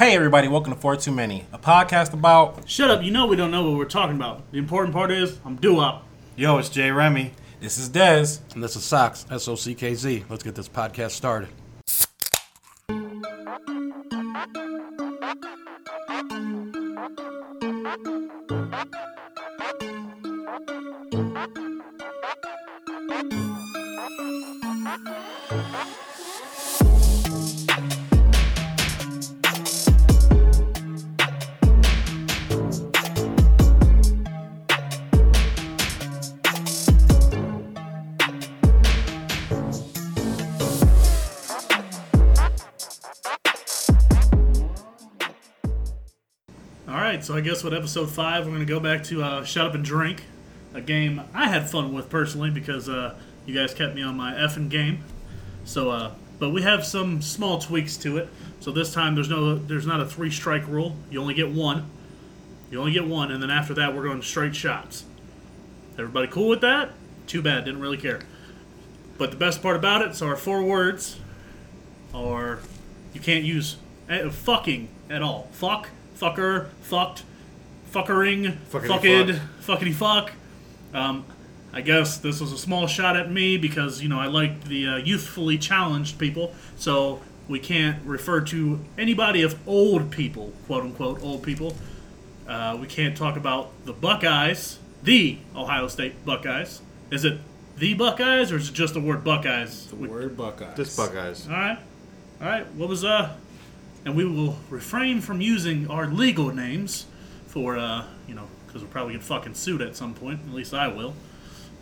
Hey, everybody, welcome to Four Too Many, a podcast about. Shut up, you know we don't know what we're talking about. The important part is I'm due up. Yo, it's Jay Remy. This is Dez. And this is Sox, S O C K Z. Let's get this podcast started. right, so I guess with episode five, we're going to go back to uh, Shut Up and Drink, a game I had fun with personally because uh, you guys kept me on my effing game. So, uh, but we have some small tweaks to it. So this time there's no, there's not a three strike rule. You only get one. You only get one, and then after that we're going straight shots. Everybody cool with that? Too bad, didn't really care. But the best part about it, so our four words are you can't use eh, fucking at all. Fuck, fucker, fucked, fuckering, Fuckity fucked, fuckity fuck. Um, I guess this was a small shot at me because you know I like the uh, youthfully challenged people, so we can't refer to anybody of old people, quote unquote, old people. Uh, we can't talk about the Buckeyes, the Ohio State Buckeyes. Is it the Buckeyes or is it just the word Buckeyes? We- Word Buckeyes. This Buckeyes. all right, all right. What was uh? And we will refrain from using our legal names for uh, you know, because we'll probably get fucking sued at some point. At least I will.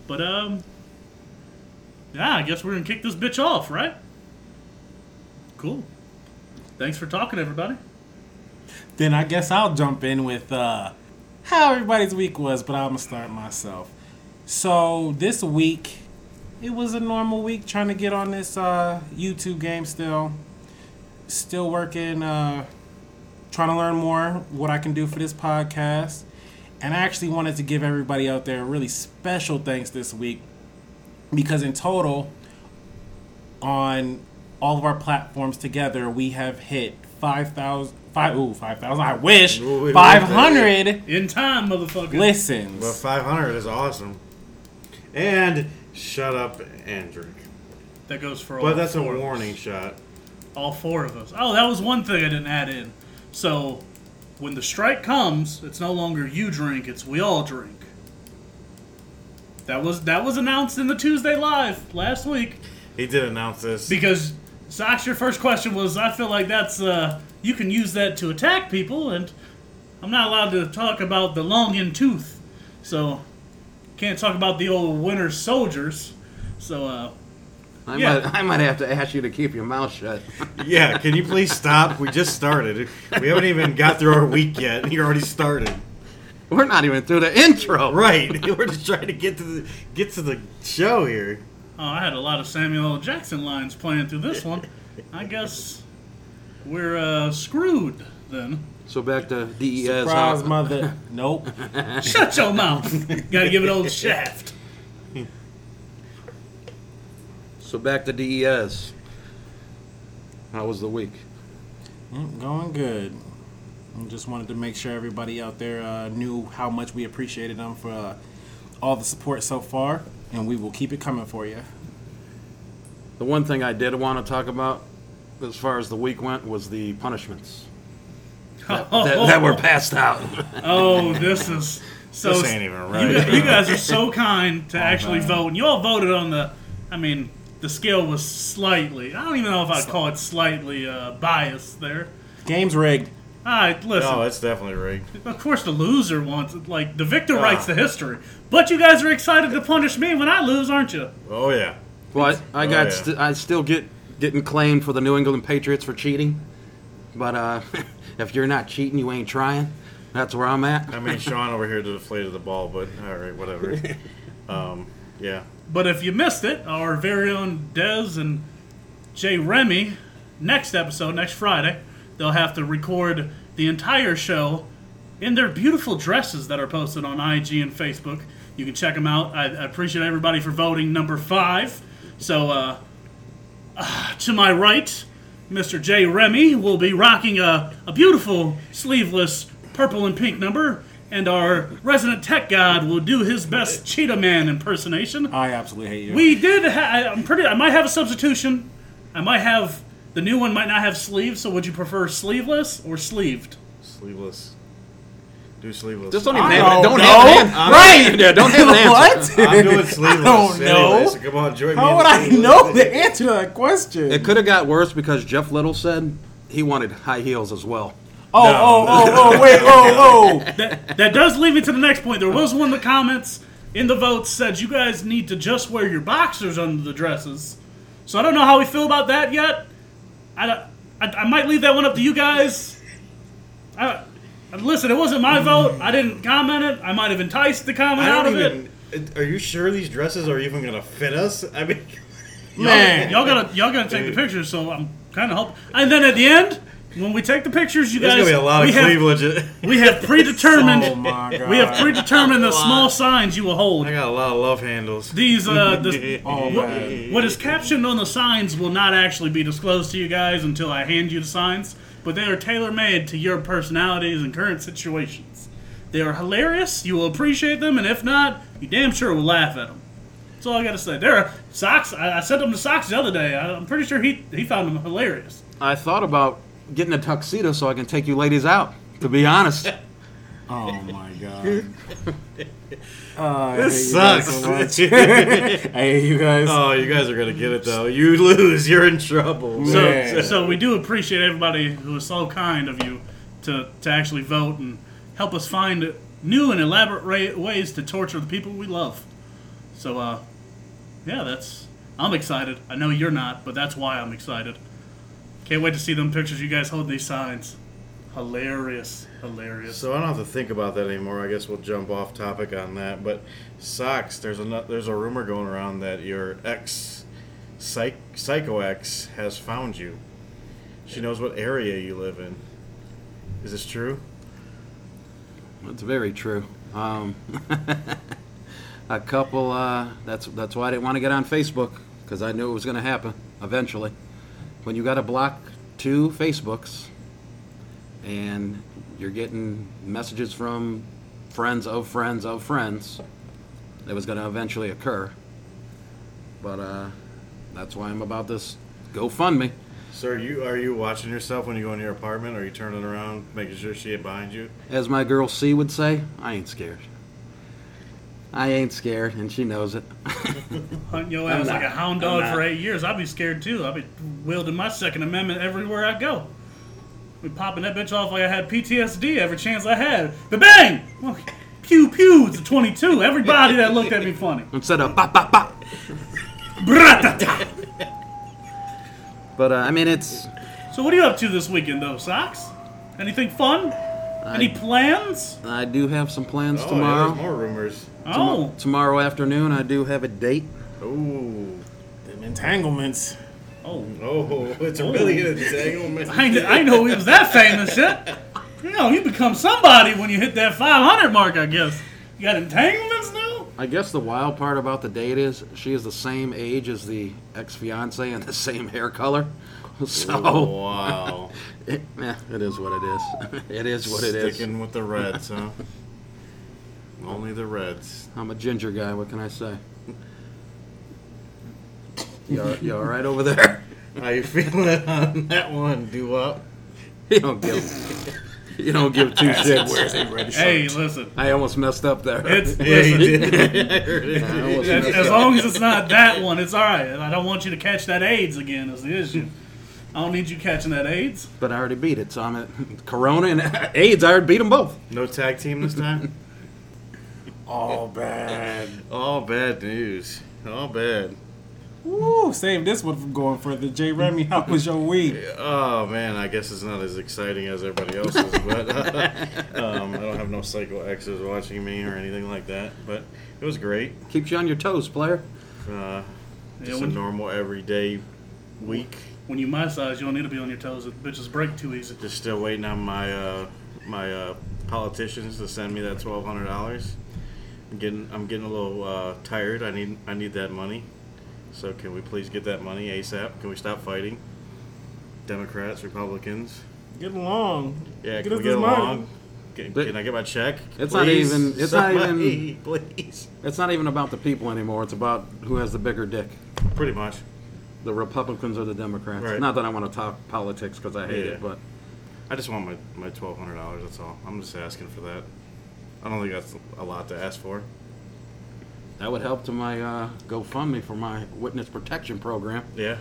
But um, yeah, I guess we're gonna kick this bitch off, right? Cool. Thanks for talking, everybody. Then I guess I'll jump in with uh, how everybody's week was, but I'm going to start myself. So this week, it was a normal week trying to get on this uh, YouTube game still. Still working, uh, trying to learn more what I can do for this podcast. And I actually wanted to give everybody out there a really special thanks this week because in total, on all of our platforms together, we have hit 5,000. Five, ooh, 5,000. I wish. Ooh, we- 500 In time, motherfucker. listens. Well, 500 is awesome. And shut up and drink. That goes for all. But that's a four of us. warning shot. All four of us. Oh, that was one thing I didn't add in. So, when the strike comes, it's no longer you drink; it's we all drink. That was that was announced in the Tuesday live last week He did announce this. because Sox, your first question was, I feel like that's uh, you can use that to attack people, and I'm not allowed to talk about the long in tooth, so can't talk about the old winter soldiers. So, uh, I, Yeah. might, I might have to ask you to keep your mouth shut. yeah, can you please stop? We just started. We haven't even got through our week yet. and You already started. We're not even through the intro. Right. We're just trying to get to the get to the show here. Oh, I had a lot of Samuel L. Jackson lines playing through this one. I guess we're uh, screwed then. So back to DES. Surprise, how- mother. Nope. Shut your mouth. Gotta give it old shaft. So back to DES. How was the week? Mm, Going good. I just wanted to make sure everybody out there uh, knew how much we appreciated them for uh, all the support so far, and we will keep it coming for you. The one thing I did want to talk about, as far as the week went, was the punishments that, that were passed out. Oh, this is so. This ain't even You, right. gu- you guys are so kind to actually vote, and you all voted on the. I mean, the scale was slightly. I don't even know if I'd call it slightly uh, biased there. Game's rigged. All right, listen. No, it's definitely rigged. Of course, the loser wants it. Like the victor Ah. writes the history. But you guys are excited to punish me when I lose, aren't you? Oh yeah. But I got, yeah. st- I still get getting claimed for the New England Patriots for cheating. But uh, if you're not cheating, you ain't trying. That's where I'm at. I mean, Sean over here deflated the ball, but all right, whatever. Um, yeah. But if you missed it, our very own Dez and Jay Remy, next episode, next Friday, they'll have to record the entire show in their beautiful dresses that are posted on IG and Facebook. You can check them out. I, I appreciate everybody for voting number five. So, uh, uh, to my right, Mr. Jay Remy will be rocking a, a beautiful sleeveless purple and pink number, and our resident tech god will do his best Cheetah Man impersonation. I absolutely hate you. We did. Ha- I'm pretty. I might have a substitution. I might have the new one. Might not have sleeves. So would you prefer sleeveless or sleeved? Sleeveless. Do sleeveless. Just don't even I have, don't don't know. have an answer. Right. Yeah, don't have an answer. what? I'm doing sleeveless. don't know. Anyways, come on, join me. How would I know the answer to that question? It could have got worse because Jeff Little said he wanted high heels as well. Oh, oh, oh, oh, oh, wait, oh, oh. That that does lead me to the next point. There was one of the comments in the votes said you guys need to just wear your boxers under the dresses. So I don't know how we feel about that yet. I, I, I might leave that one up to you guys. I, listen, it wasn't my vote. I didn't comment it. I might have enticed the comment I out don't of it. Are you sure these dresses are even gonna fit us? I mean, Man. Y'all gotta y'all gotta take the pictures. So I'm kind of hoping. And then at the end, when we take the pictures, you there's guys gonna be a lot we of have, we have predetermined. Oh, my God. we have predetermined the small signs you will hold. I got a lot of love handles. These uh, this, Oh, what, what is captioned on the signs will not actually be disclosed to you guys until I hand you the signs, but they are tailor made to your personalities and current situations. They are hilarious. You will appreciate them, and if not, you damn sure will laugh at them. That's all I gotta say. There are socks. I, I sent them to socks the other day. I, I'm pretty sure he he found them hilarious. I thought about getting a tuxedo so I can take you ladies out. To be honest, Oh my god. Uh, I This hate sucks. so. I hate you guys. oh, you guys are gonna get it though. You lose, you're in trouble. So, Man. so we do appreciate everybody who is so kind of you to, to actually vote and help us find new and elaborate ra- ways to torture the people we love. So, uh, yeah, that's. I'm excited. I know you're not, but that's why I'm excited. Can't wait to see them pictures you guys holding these signs. Hilarious, hilarious. So I don't have to think about that anymore. I guess we'll jump off topic on that. But socks, there's a there's a rumor going around that your ex, psych, psycho ex, has found you. She knows what area you live in. Is this true? it's very true. Um, a couple. Uh, that's that's why I didn't want to get on Facebook because I knew it was going to happen eventually. When you got to block two Facebooks, and you're getting messages from friends of friends of friends, it was going to eventually occur. But uh, that's why I'm about this GoFundMe. So are you are you watching yourself when you go in your apartment? Or are you turning around, making sure she ain't behind you? As my girl C would say, I ain't scared. I ain't scared, and she knows it. Hunting your ass I'm like a hound dog for eight years. I'd be scared too. I'd be wielding my Second Amendment everywhere I go. Be popping that bitch off like I had PTSD every chance I had. The bang! Oh, Pew pew! It's a 22. Everybody that looked at me funny. Instead of bop bop bop. Bratata. But uh, I mean, it's So what are you up to this weekend though, Socks? Anything fun? Any plans? I do have some plans Oh, tomorrow. yeah, there's more rumors. Oh, Tomorrow afternoon, I do have a date. Ooh. Them entanglements. oh. Oh, it's a really good entanglement. I, didn't- I didn't know he was that famous yet. You know, you become somebody when you hit that 500 mark, I guess. You got entanglements now? I guess the wild part about the date is she is the same age as the ex fiance and the same hair color. So Oh, wow. it, eh, it is what it is. it is what it is. Sticking with the Reds, huh? Only the Reds. I'm a ginger guy. What can I say? You all, you all right over there? How you feeling on that one, do up? You don't give. You don't give two shits. Hey, listen. I almost messed up there. It's, Yeah, listen, did. I heard it. I almost as, as long as it's not that one, it's all right. I don't want you to catch that AIDS again. Is the issue? I don't need you catching that AIDS. But I already beat it, so I'm at Corona and AIDS. I already beat them both. No tag team this time? All bad. All bad news. All bad. Woo! Save this one from going further. J. Remy, how was your week? Oh man, I guess it's not as exciting as everybody else's, but um, I don't have no psycho exes watching me or anything like that. But it was great. Keeps you on your toes, player. Uh, Yeah, just a when, normal everyday week. when you my size, you don't need to be on your toes. The bitches break too easy. Just still waiting on my uh, my uh, politicians to send me that twelve hundred dollars. I'm getting I'm getting a little uh, tired. I need I need that money. So can we please get that money ASAP? Can we stop fighting? Democrats, Republicans. Get along. Yeah, Get can we get along? Can, can I get my check? It's not even- it's not Somebody, Please. It's not even about the people anymore. It's about who has the bigger dick. Pretty much. The Republicans or the Democrats. Right. Not that I want to talk politics because I hate Yeah. it, but I just want my, my twelve hundred dollars. That's all. I'm just asking for that. I don't think that's a lot to ask for. that would help to my uh, GoFundMe for my witness protection program. Yeah,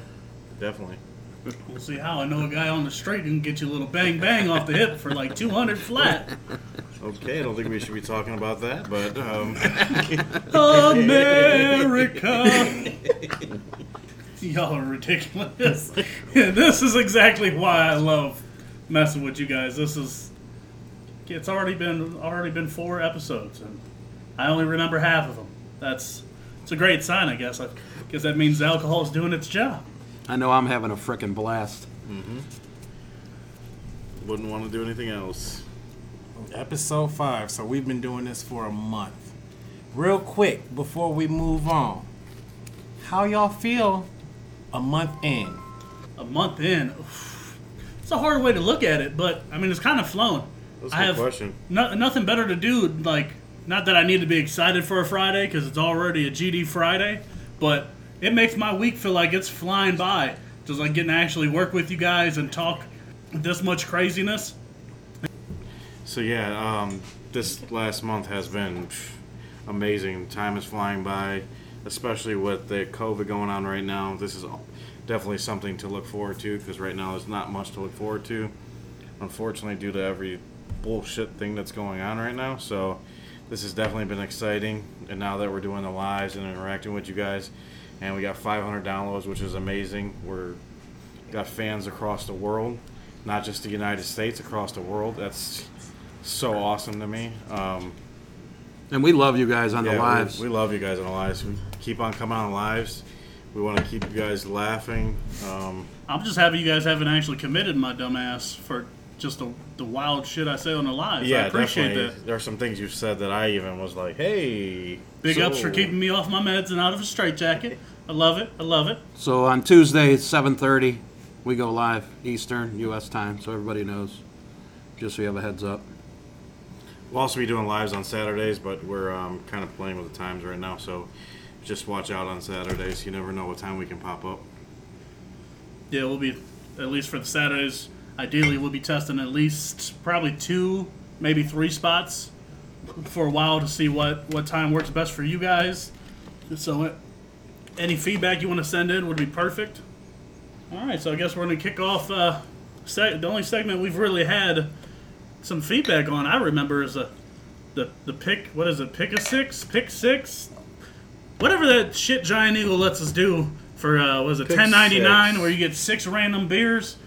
definitely. We'll see how. I know a guy on the street who can get you a little bang bang off the hip for like 200 flat. Okay, I don't think we should be talking about that, but um, America. Y'all are ridiculous. Yeah, this is exactly why I love messing with you guys. This is it's already been already been four episodes and I only remember half of them. That's it's a great sign, I guess. I guess that means alcohol is doing its job. I know I'm having a frickin' blast. Mm-hmm. wouldn't want to do anything else. Episode five. So we've been doing this for a month. Real quick before we move on, how y'all feel a month in? A month in, oof, it's a hard way to look at it, but I mean it's kind of flown. That's a I have question. no, nothing better to do. Like, not that I need to be excited for a Friday because it's already a GD Friday, but it makes my week feel like it's flying by. Just like getting to actually work with you guys and talk this much craziness. So yeah, um, this last month has been pff, amazing. Time is flying by, especially with the COVID going on right now. This is definitely something to look forward to because right now there's not much to look forward to, unfortunately, due to every bullshit thing that's going on right now. So this has definitely been exciting. And now that we're doing the lives and interacting with you guys, and we got 500 downloads, which is amazing. We're got fans across the world, not just the United States, across the world. That's so awesome to me. Um, And we love you guys on yeah, the lives. We, love you guys on the lives. We keep on coming on lives. We want to keep you guys laughing. Um, I'm just happy you guys haven't actually committed my dumbass for just the, the wild shit I say on the lives. yeah, I appreciate definitely. that. There are some things you've said that I even was like, "Hey, Big ups for keeping me off my meds and out of a straitjacket. I love it. I love it. so on Tuesday, 7.30, we go live, Eastern, U.S. time, so everybody knows. Just so you have a heads up. We'll also be doing lives on Saturdays, but we're um, kind of playing with the times right now. So just watch out on Saturdays. You never know what time we can pop up. Yeah, we'll be at least for the Saturdays. Ideally, we'll be testing at least probably two, maybe three spots for a while to see what what time works best for you guys. So, uh, any feedback you want to send in would be perfect. All right, so I guess we're going to kick off. Uh, seg- the only segment we've really had some feedback on, I remember, is a the the pick. What is it? Pick a six, pick six, whatever that shit Giant Eagle lets us do for uh, was it ten ninety nine, where you get six random beers.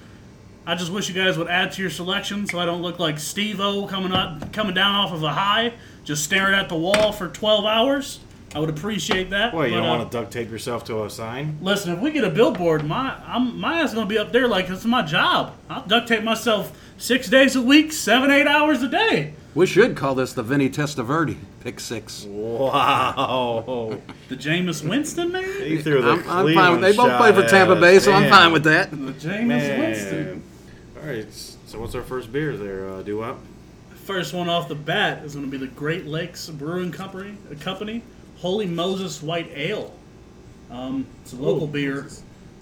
I just wish you guys would add to your selection so I don't look like Steve O coming up coming down off of a high, just staring at the wall for twelve hours. I would appreciate that. What, you but, don't uh, want to duct tape yourself to a sign? Listen, if we get a billboard, my I'm, my ass is gonna be up there like it's my job. I'll duct tape myself six days a week, seven eight hours a day. We should call this the Vinny Testaverde pick six. Wow. The Jameis Winston man. He threw the I'm, I'm fine. With, they both play for Tampa Bay, us. so I'm fine with that. The Jameis Winston. Man. All right. So what's our first beer there, uh, Doo-Wop? First one off the bat is gonna be the Great Lakes Brewing Company. Company Holy Moses White Ale. Um, it's a local beer.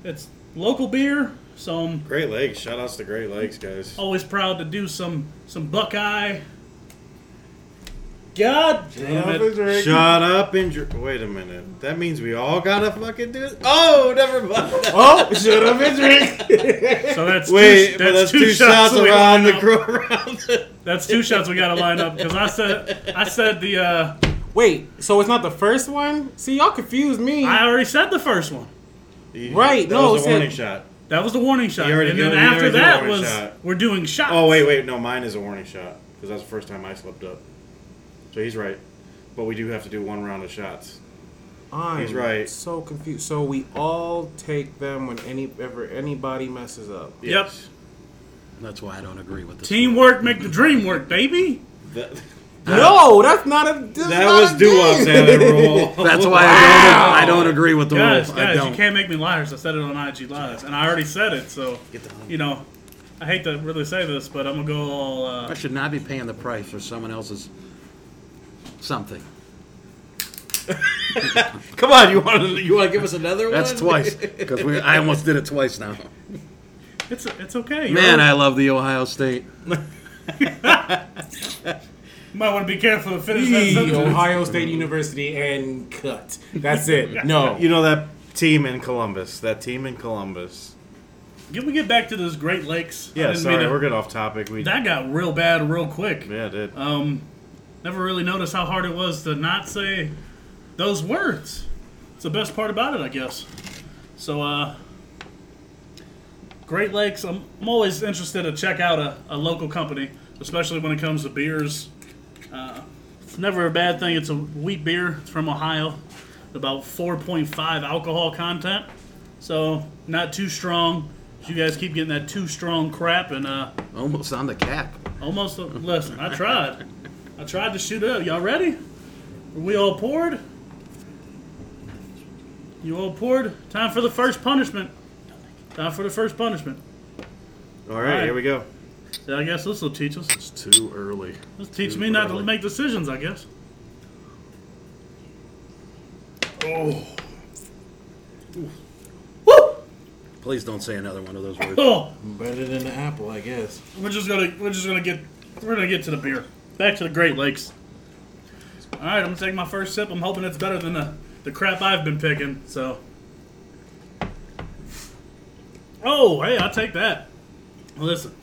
It's local beer, Some Great Lakes. Shout outs to Great Lakes, guys. always proud to do some some Buckeye. God damn it! Shut up and dr- wait a minute. That means we all gotta fucking do it. Oh, never mind. Oh, shut up and drink. So that's Wait, two, that's that's two, shots we around the line grow up. around. That's two shots we got to line up because I said I said the uh, Wait, so it's not the first one? See, y'all confused me. I already said the first one. Right, That no, was it a warning shot. That was the warning shot, You already and then did- you after already did a that was shot. we're doing shots. Oh wait, wait, no, mine is a warning shot because that's the first time I slipped up. So he's right, but we do have to do one round of shots. I'm He's right. So confused. So we all take them when any ever anybody messes up. Yep. That's why I don't agree with this. Teamwork make the dream work, baby. That, No, that's not a. That's That not was a Doo-Wop's rule. That's why I, don't, I don't agree with the Guys, rules. Guys, you don't. can't make me liars. I said it on IG Live, and I already said it. So, you know, I hate to really say this, but I'm gonna go all. I Uh, should not be paying the price for someone else's something. Come on, you want to you want to give us another one? That's twice because we. I almost did it twice now. it's it's okay. You're Man, all- I love the Ohio State. you might want to be careful to finish that sentence. Ohio State University and cut. That's it. No. You know that team in Columbus. That team in Columbus. Can we get back to this Great Lakes? I Yeah, didn't sorry, to- we're getting off topic. We That got real bad real quick. yeah, it did. Um, never really noticed how hard it was to not say those words. It's the best part about it, I guess. So, uh, Great Lakes, I'm, I'm always interested to check out a, a local company, especially when it comes to beers. Uh, it's never a bad thing. It's a wheat beer. It's from Ohio. About 4.5 alcohol content. So, not too strong. You guys keep getting that too strong crap, and uh, Almost on the cap. Almost. Listen, I tried. I tried to shoot it up. Y'all ready? Are we all poured? You all poured? Time for the first punishment. Time for the first punishment. All right, right. here we go. So I guess this will teach us. It's too early. This teach Too me not to make decisions. I guess. Oh. Woo! Please don't say another one of those words. Oh. Better than the apple, I guess. We're just gonna we're just gonna get we're gonna get to the beer. Back to the Great Lakes. All right, I'm gonna take my first sip. I'm hoping it's better than the the crap I've been picking. So. Oh, hey, I'll take that. Listen,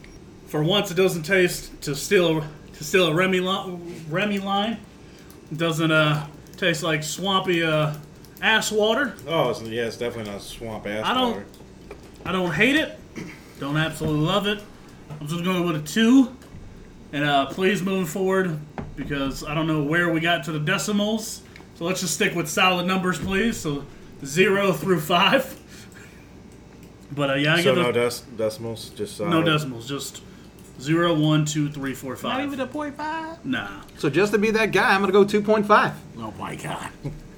for once it doesn't taste to steal to steal a Remy li- Remy line. It doesn't uh taste like swampy uh ass water. Oh, it's, yeah, it's definitely not swamp ass I don't- water. I don't hate it. Don't absolutely love it. I'm just going with a two. And uh, please move forward because I don't know where we got to the decimals. So let's just stick with solid numbers, please. So zero through five. But uh, yeah, I So give no it dec- decimals, just no decimals, just zero, one, two, three, four, Not even a point five. Nah. So just to be that guy, I'm going to go 2.5. Oh my god.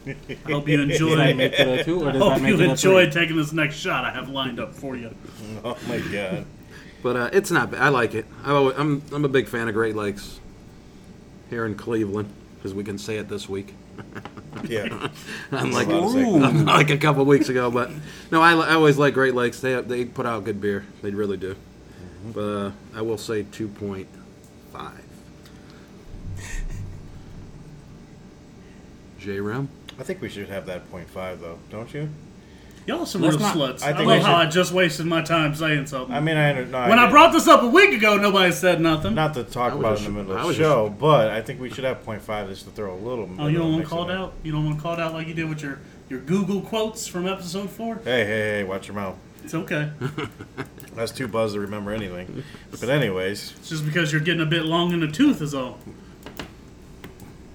I hope you Does that enjoy. make it a two or does hope that make you it a enjoy three? taking this next shot I have lined up for you. Oh my god. But uh, it's not bad. I like it. I always, I'm, I'm a big fan of Great Lakes here in Cleveland, because we can say it this week. Yeah. Unlike, allowed to say Ooh. unlike a couple weeks ago. But no, I, I always like Great Lakes. They, they put out good beer. They really do. But uh, I will say 2.5. J Ram? I think we should have that point five though, don't you? Y'all are some Let's real not- sluts. I I, think love we how should- I just wasted my time saying something. I mean, I under- no, when I get- brought this up a week ago, nobody said nothing. not to talk I was about it just- in the middle I of the was show, but I think we should have point five just to throw a little. oh, you don't want mix in called there. out? You don't want called out like you did with your, your Google quotes from episode four? Hey, hey, hey! Watch your mouth. It's okay. That's too buzz to remember anything. But anyways, It's just because you're getting a bit long in the tooth is all.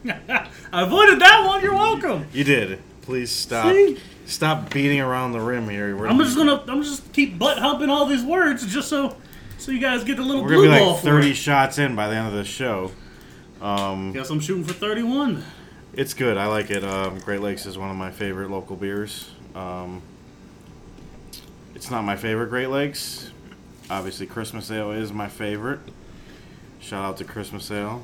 I avoided that one. You're welcome. you did. Please stop. See? Stop beating around the rim here. We're, I'm just gonna I'm just keep butt humping all these words just so so you guys get a little we're blue gonna be ball like for 30 it. shots in by the end of the show. Um, Guess I'm shooting for 31. It's good. I like it. Um, Great Lakes is one of my favorite local beers. Um, it's not my favorite Great Lakes. Obviously, Christmas Ale is my favorite. Shout out to Christmas Ale.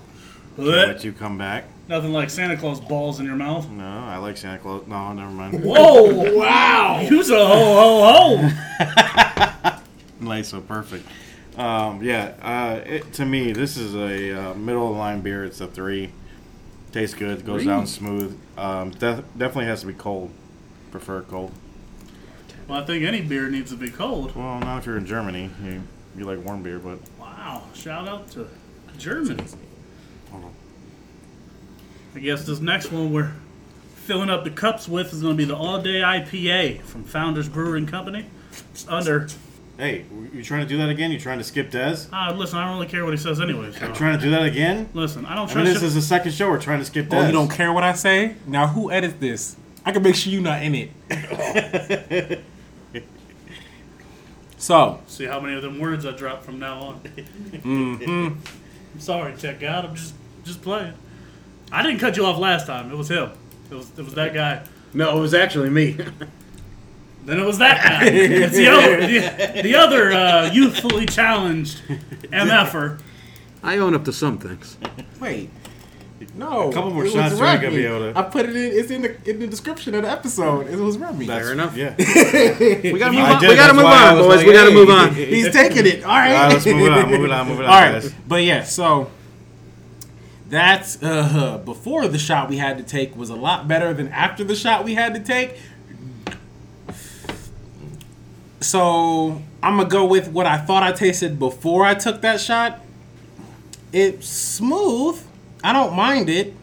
Let you come back. Nothing like Santa Claus balls in your mouth. No, I like Santa Claus. No, never mind. Whoa! wow! You's a ho ho ho! nice, so perfect. Um, yeah, uh, it, to me, this is a uh, middle of the line beer. It's a three. Tastes good. Goes down smooth. Um, def- definitely has to be cold. Prefer cold. Well, I think any beer needs to be cold. Well, not if you're in Germany. You, you like warm beer, but Wow! Shout out to Germany. Hold on. I guess this next one we're filling up the cups with is going to be the All Day IPA from Founders Brewing Company. It's under. hey, you trying to do that again? You trying to skip Des? Ah, listen, I don't really care what he says anyway. so- Trying to do that again? Listen, I don't I mean, this you. is the second show we're trying to skip Des. Oh, you don't care what I say? Now who edits this? I can make sure you're not in it. so, See how many of them words I drop from now on. mm-hmm. I'm sorry, check out. I'm just just playing. I didn't cut you off last time. It was him. It was it was that guy. No, it was actually me. Then it was that guy. It's the other the, the other uh, youthfully challenged mf'er. I own up to some things. Wait. No. A couple more it was shots, we gonna Remy. be able to- I put it in. It's in the in the description of the episode. It was Remy. That's- enough. Yeah. We gotta move I on. did, We gotta that's move on, boys. like, we gotta hey. move on. He's taking it. All right. All right, let's move it on. Move it on. Move it on, All right, guys. but yeah, so that's uh, before the shot we had to take was a lot better than after the shot we had to take. So I'm gonna go with what I thought I tasted before I took that shot. It's smooth. I don't mind it,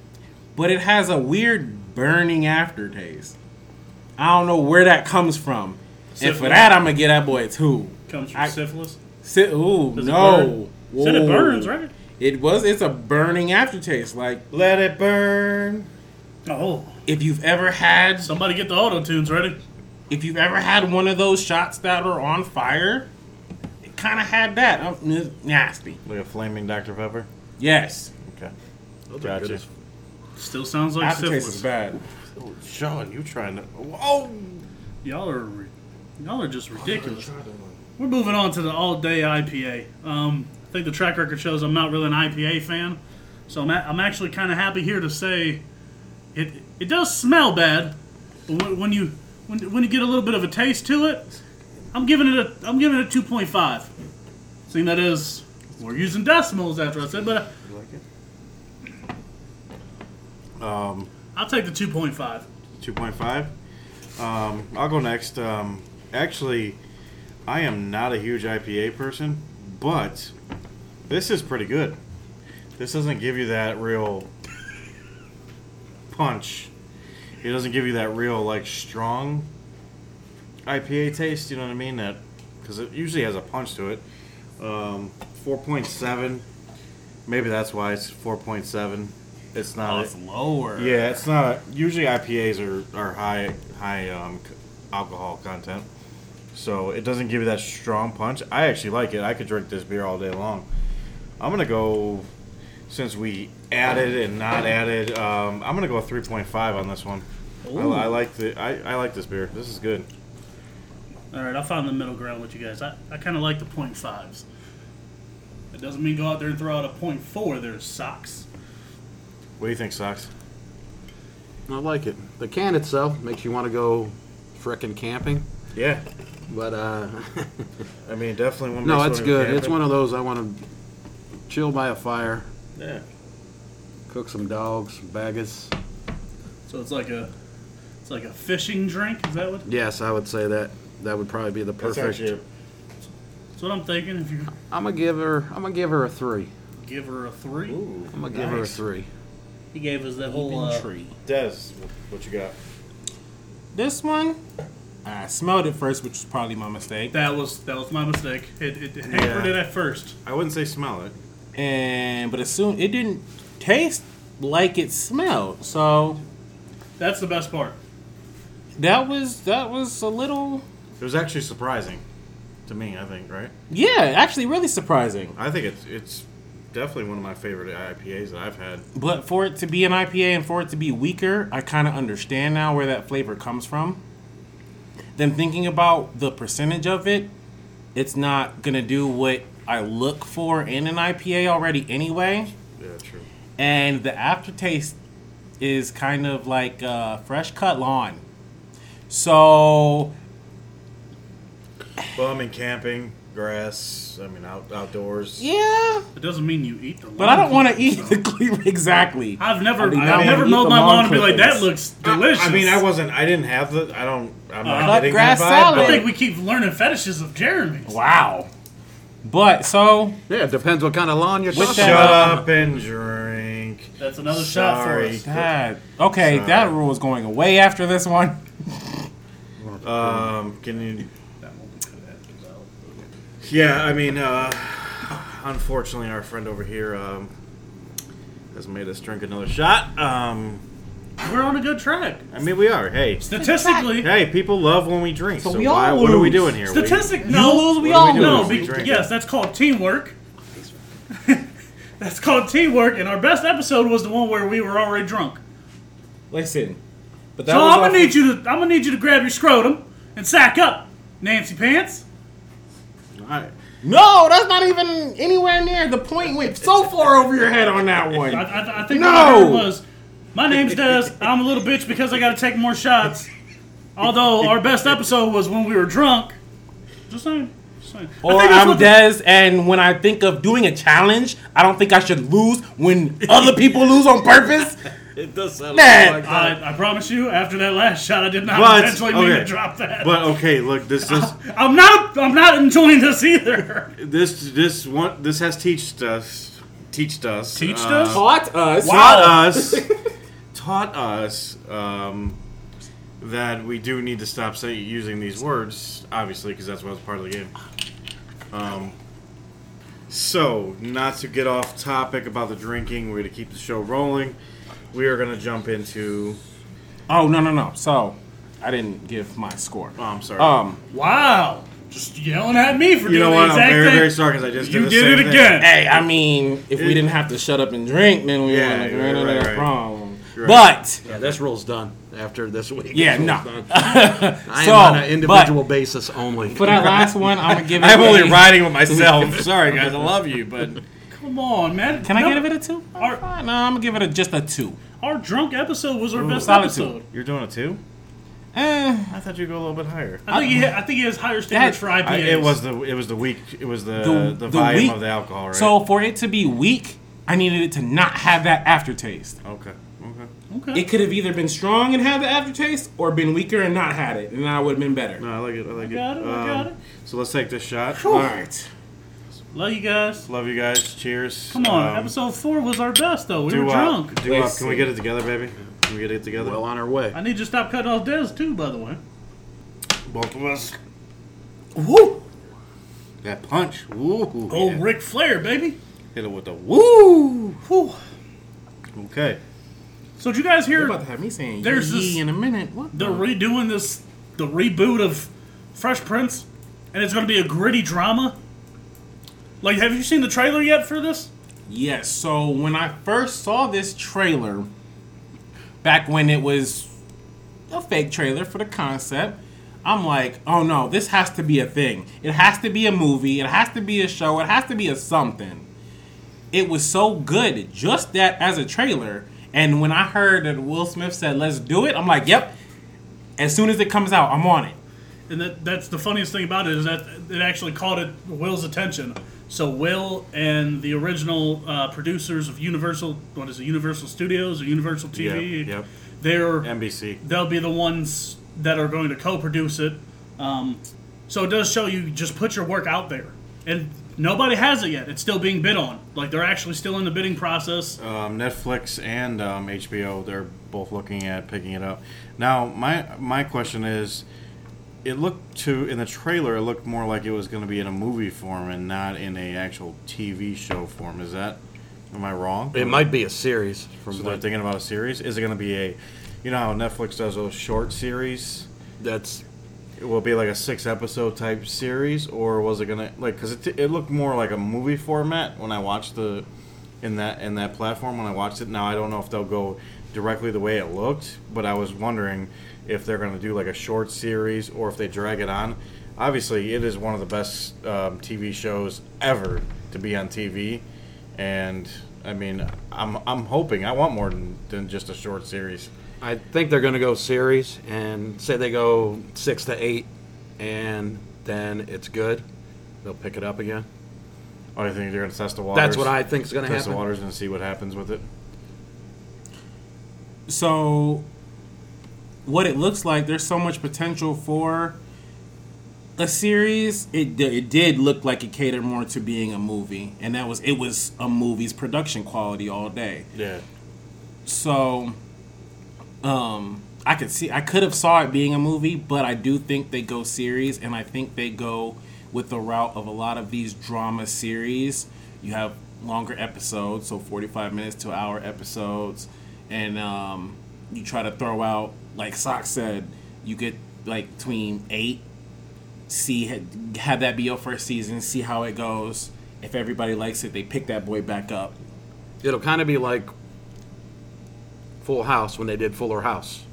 but it has a weird burning aftertaste. I don't know where that comes from. And for that, I'm gonna get that boy a two. Comes from I- syphilis. Si- ooh, Does no. Said it burns, right? It was. It's a burning aftertaste. Like Let it burn. Oh, if you've ever had, somebody get the auto tunes ready. if you've ever had one of those shots that are on fire, it kind of had that. Um, n- nasty. Like a flaming Dr. Pepper. Yes. Okay. Those Gotcha. Still sounds like aftertaste syphilis. is bad. Oh, Sean, you trying to? Oh. Y'all are y'all are just ridiculous. We're moving on to the all day IPA. Um, I think the track record shows I'm not really an IPA fan, so I'm, a- I'm actually kind of happy here to say it it does smell bad, but when, when you when, when you get a little bit of a taste to it, I'm giving it a I'm giving it a 2.5. Seeing that is we're using decimals after I said, but uh, You like it? Um, I'll take the 2.5. 2.5. Um, I'll go next. Um, actually, I am not a huge IPA person, but this is pretty good. This doesn't give you that real punch. It doesn't give you that real like strong IPA taste. You know what I mean? That because it usually has a punch to it. Um, 4.7. Maybe that's why it's 4.7. It's not. Oh, it's lower. Yeah, it's not. Usually IPAs are, are high high um, c- alcohol content, so it doesn't give you that strong punch. I actually like it. I could drink this beer all day long. I'm gonna go since we added and not added. Um, I'm gonna go 3.5 on this one. I, I like the I, I like this beer. This is good. All right, I found the middle ground with you guys. I, I kind of like the point fives. It doesn't mean go out there and throw out a point four. There's socks. What do you think, Sox? I like it. The can itself makes you want to go frickin' camping, Yeah, but uh, I mean definitely one. Of those. No, it's one good. It's one of those I want to chill by a fire, Yeah, cook some dogs, baggers. So it's like a it's like a fishing drink. Is that what? Yes, I would say that that would probably be the that's perfect. actually That's what I'm thinking. If you I'm gonna give her. I'm gonna give her a three. give her a three, Ooh, I'm gonna give her a nice. three. he gave us that whole. Uh, tree. Des, what you got? This one, I smelled it first, which was probably my mistake. that was that was my mistake. It, it, it hampered Yeah. it at first. I wouldn't say smell it. And but as soon it didn't taste like it smelled. So That's the best part. that was that was a little It was actually surprising to me. I think, right? yeah, actually really surprising. I think it's it's definitely one of my favorite IPAs that I've had. But for it to be an IPA and for it to be weaker, I kind of understand now where that flavor comes from. Then thinking about the percentage of it, it's not gonna do what I look for in an IPA already anyway. Yeah, true. And the aftertaste is kind of like uh, fresh cut lawn. So Well, I mean, camping, grass. I mean, out outdoors. yeah, It doesn't mean you eat the. but I don't want to eat the cleaver exactly. I've never I do not I've wanna never eat mowed my lawn lawn and be like that looks delicious. I, mean, I wasn't. I didn't have the. I don't. I'm not Uh, getting grass that vibe, salad. I think we keep learning fetishes of Jeremy's. Wow. But so Yeah, it depends what kind of lawn you're With talking that- about. Shut up and drink. That's another shot for Sorry. us. that okay, Sorry. that rule is going away after this one. Um, can you? That won't be cut out. Yeah, I mean, uh, unfortunately, our friend over here um, has made us drink another shot. Um, We're on a good track. I mean, we are. Hey, Statistically, hey, people love when we drink. So, So we why? all What are we lose. doing here? We- statistic You no, lose, we what are all we doing? no. We Be, drink yes, it. that's called teamwork. That's called teamwork, and our best episode was the one where we were already drunk. Listen, but that So was I'm gonna need you to I'm gonna need you to grab your scrotum and sack up, Nancy Pants. I, No, that's not even anywhere near the point. Went so far over your head on that one. I, I, I think No! what I heard was, my name's Des. I'm a little bitch because I got to take more shots. Although our best episode was when we were drunk. Just saying. Just saying. I Or I'm what the- Des, and when I think of doing a challenge, I don't think I should lose when other people lose on purpose. it does sound Man. like that. I, I promise you, after that last shot, I did not But, intentionally mean okay. to drop that. But okay, look, this this I'm not. I'm not enjoying this either. this this one this has teached us teached us Teached uh, us? Taught us. taught us taught us um, that we do need to stop say, using these words, obviously, because that's what's part of the game. Um, so, not to get off topic about the drinking, we're going to keep the show rolling. We are going to jump into. Oh no no no! So I didn't give my score. Oh, I'm sorry. Um, Wow. Just yelling at me for not exactly. you know what? the I'm exact very, thing. very sorry because I just You did the did same it thing. again. hey, I mean, if we didn't have to shut up and drink, then we Yeah, wouldn't have right, ran right, that right. problem. Right. But Yeah, this rule's done after this week. yeah, no. rule's done. I So, am on an individual basis only. For that last one, I'm gonna give it. I'm only a- riding with myself. sorry, guys. I love you, but Come on, man. Can I No, give it a two? Our- no, I'm gonna give it a just a two. Our drunk episode was our best solid episode. you're doing a two. Eh, I thought you'd go a little bit higher. I think he. I think he has higher standards for IPAs. I, it was the it was the weak it was the The- the, the volume weak- of the alcohol, right? So for it to be weak, I needed it to not have that aftertaste. okay, okay. okay. It could have either been strong and had the aftertaste, or been weaker and not had it, and I would have been better. No, I like it. I like got it, I got um, it. So let's take this shot. All right. Love you guys. Love you guys. Cheers. Come on, Um, episode four was our best though. We do were up. drunk. Do uh, up. Can we get it together, baby? Can we get it together? well on our way. I need you to stop cutting off Des too, by the way. Both of us. Woo! That punch. Woo. Old yeah. Ric Flair, baby. Hit it with the woo. Whew. Okay. So did you guys hear? You're about to have me saying There's this- in a minute. What? they're the- redoing this, the reboot of Fresh Prince, and it's going to be a gritty drama? Like, have you seen the trailer yet for this? Yes. So when I first saw this trailer, back when it was a fake trailer for the concept, I'm like, oh no, this has to be a thing. It has to be a movie. It has to be a show. It has to be a something. It was so good, just that as a trailer. And when I heard that Will Smith said, let's do it, I'm like, yep. As soon as it comes out, I'm on it. And that, that's the funniest thing about it is that it actually caught it Will's attention. So Will and the original uh, producers of Universal, what is it, Universal Studios or Universal TV? Yep, yep. They're NBC. they'll be the ones that are going to co-produce it. Um, so it does show you just put your work out there, and nobody has it yet. It's still being bid on. Like they're actually still in the bidding process. Um, Netflix and um, HBO, they're both looking at picking it up. Now, my my question is, it looked to in the trailer, it looked more like it was going to be in a movie form and not in a actual TV show form. Is that? Am I wrong? It might be a series from So they're thinking about a series. Is it going to be a, you know how Netflix does those short series? that's It will be like a six episode type series, or was it gonna like? Because it, it looked more like a movie format when I watched the in that in that platform when I watched it. Now I don't know if they'll go directly the way it looked, but I was wondering if they're gonna do like a short series or if they drag it on. Obviously, it is one of the best um, TV shows ever to be on TV, and I mean, I'm I'm hoping I want more than, than just a short series. I think they're going to go series and say they go six to eight, and then it's good. They'll pick it up again. Oh, I think they're gonna test the waters. That's what I think is going to happen. test the happen. waters and see what happens with it. So, what it looks like, there's so much potential for a series. It it did look like it catered more to being a movie, and that was it was a movie's production quality all day. Yeah. So, um, I could see I could have saw it being a movie, but I do think they go series, and I think they go with the route of a lot of these drama series. You have longer episodes, so forty-five minutes to hour episodes, and um, you try to throw out like Sock said, you get like between eight. See, have that be your first season. See how it goes. If everybody likes it, they pick that boy back up It'll kind of be like Full House when they did Fuller House.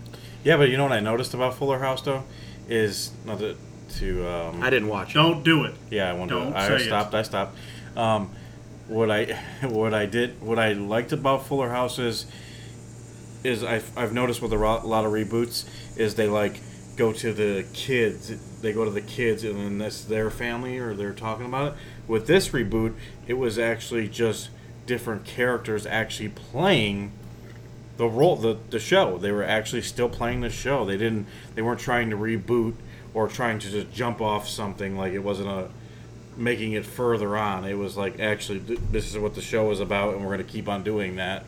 Yeah, but you know what I noticed about Fuller House though is not to, to um, I didn't watch it. Don't do it. Yeah, I won't do Don't it. I say it. stopped. I stopped. Um, what I what I did what I liked about Fuller House is is I've, I've noticed with a lot of reboots is they like go to the kids. They go to the kids and then that's their family or they're talking about it. With this reboot, it was actually just different characters actually playing the role the, the show. They were actually still playing the show. They didn't they weren't trying to reboot or trying to just jump off something like it wasn't a making it further on. It was like actually th- this is what the show is about and we're going to keep on doing that.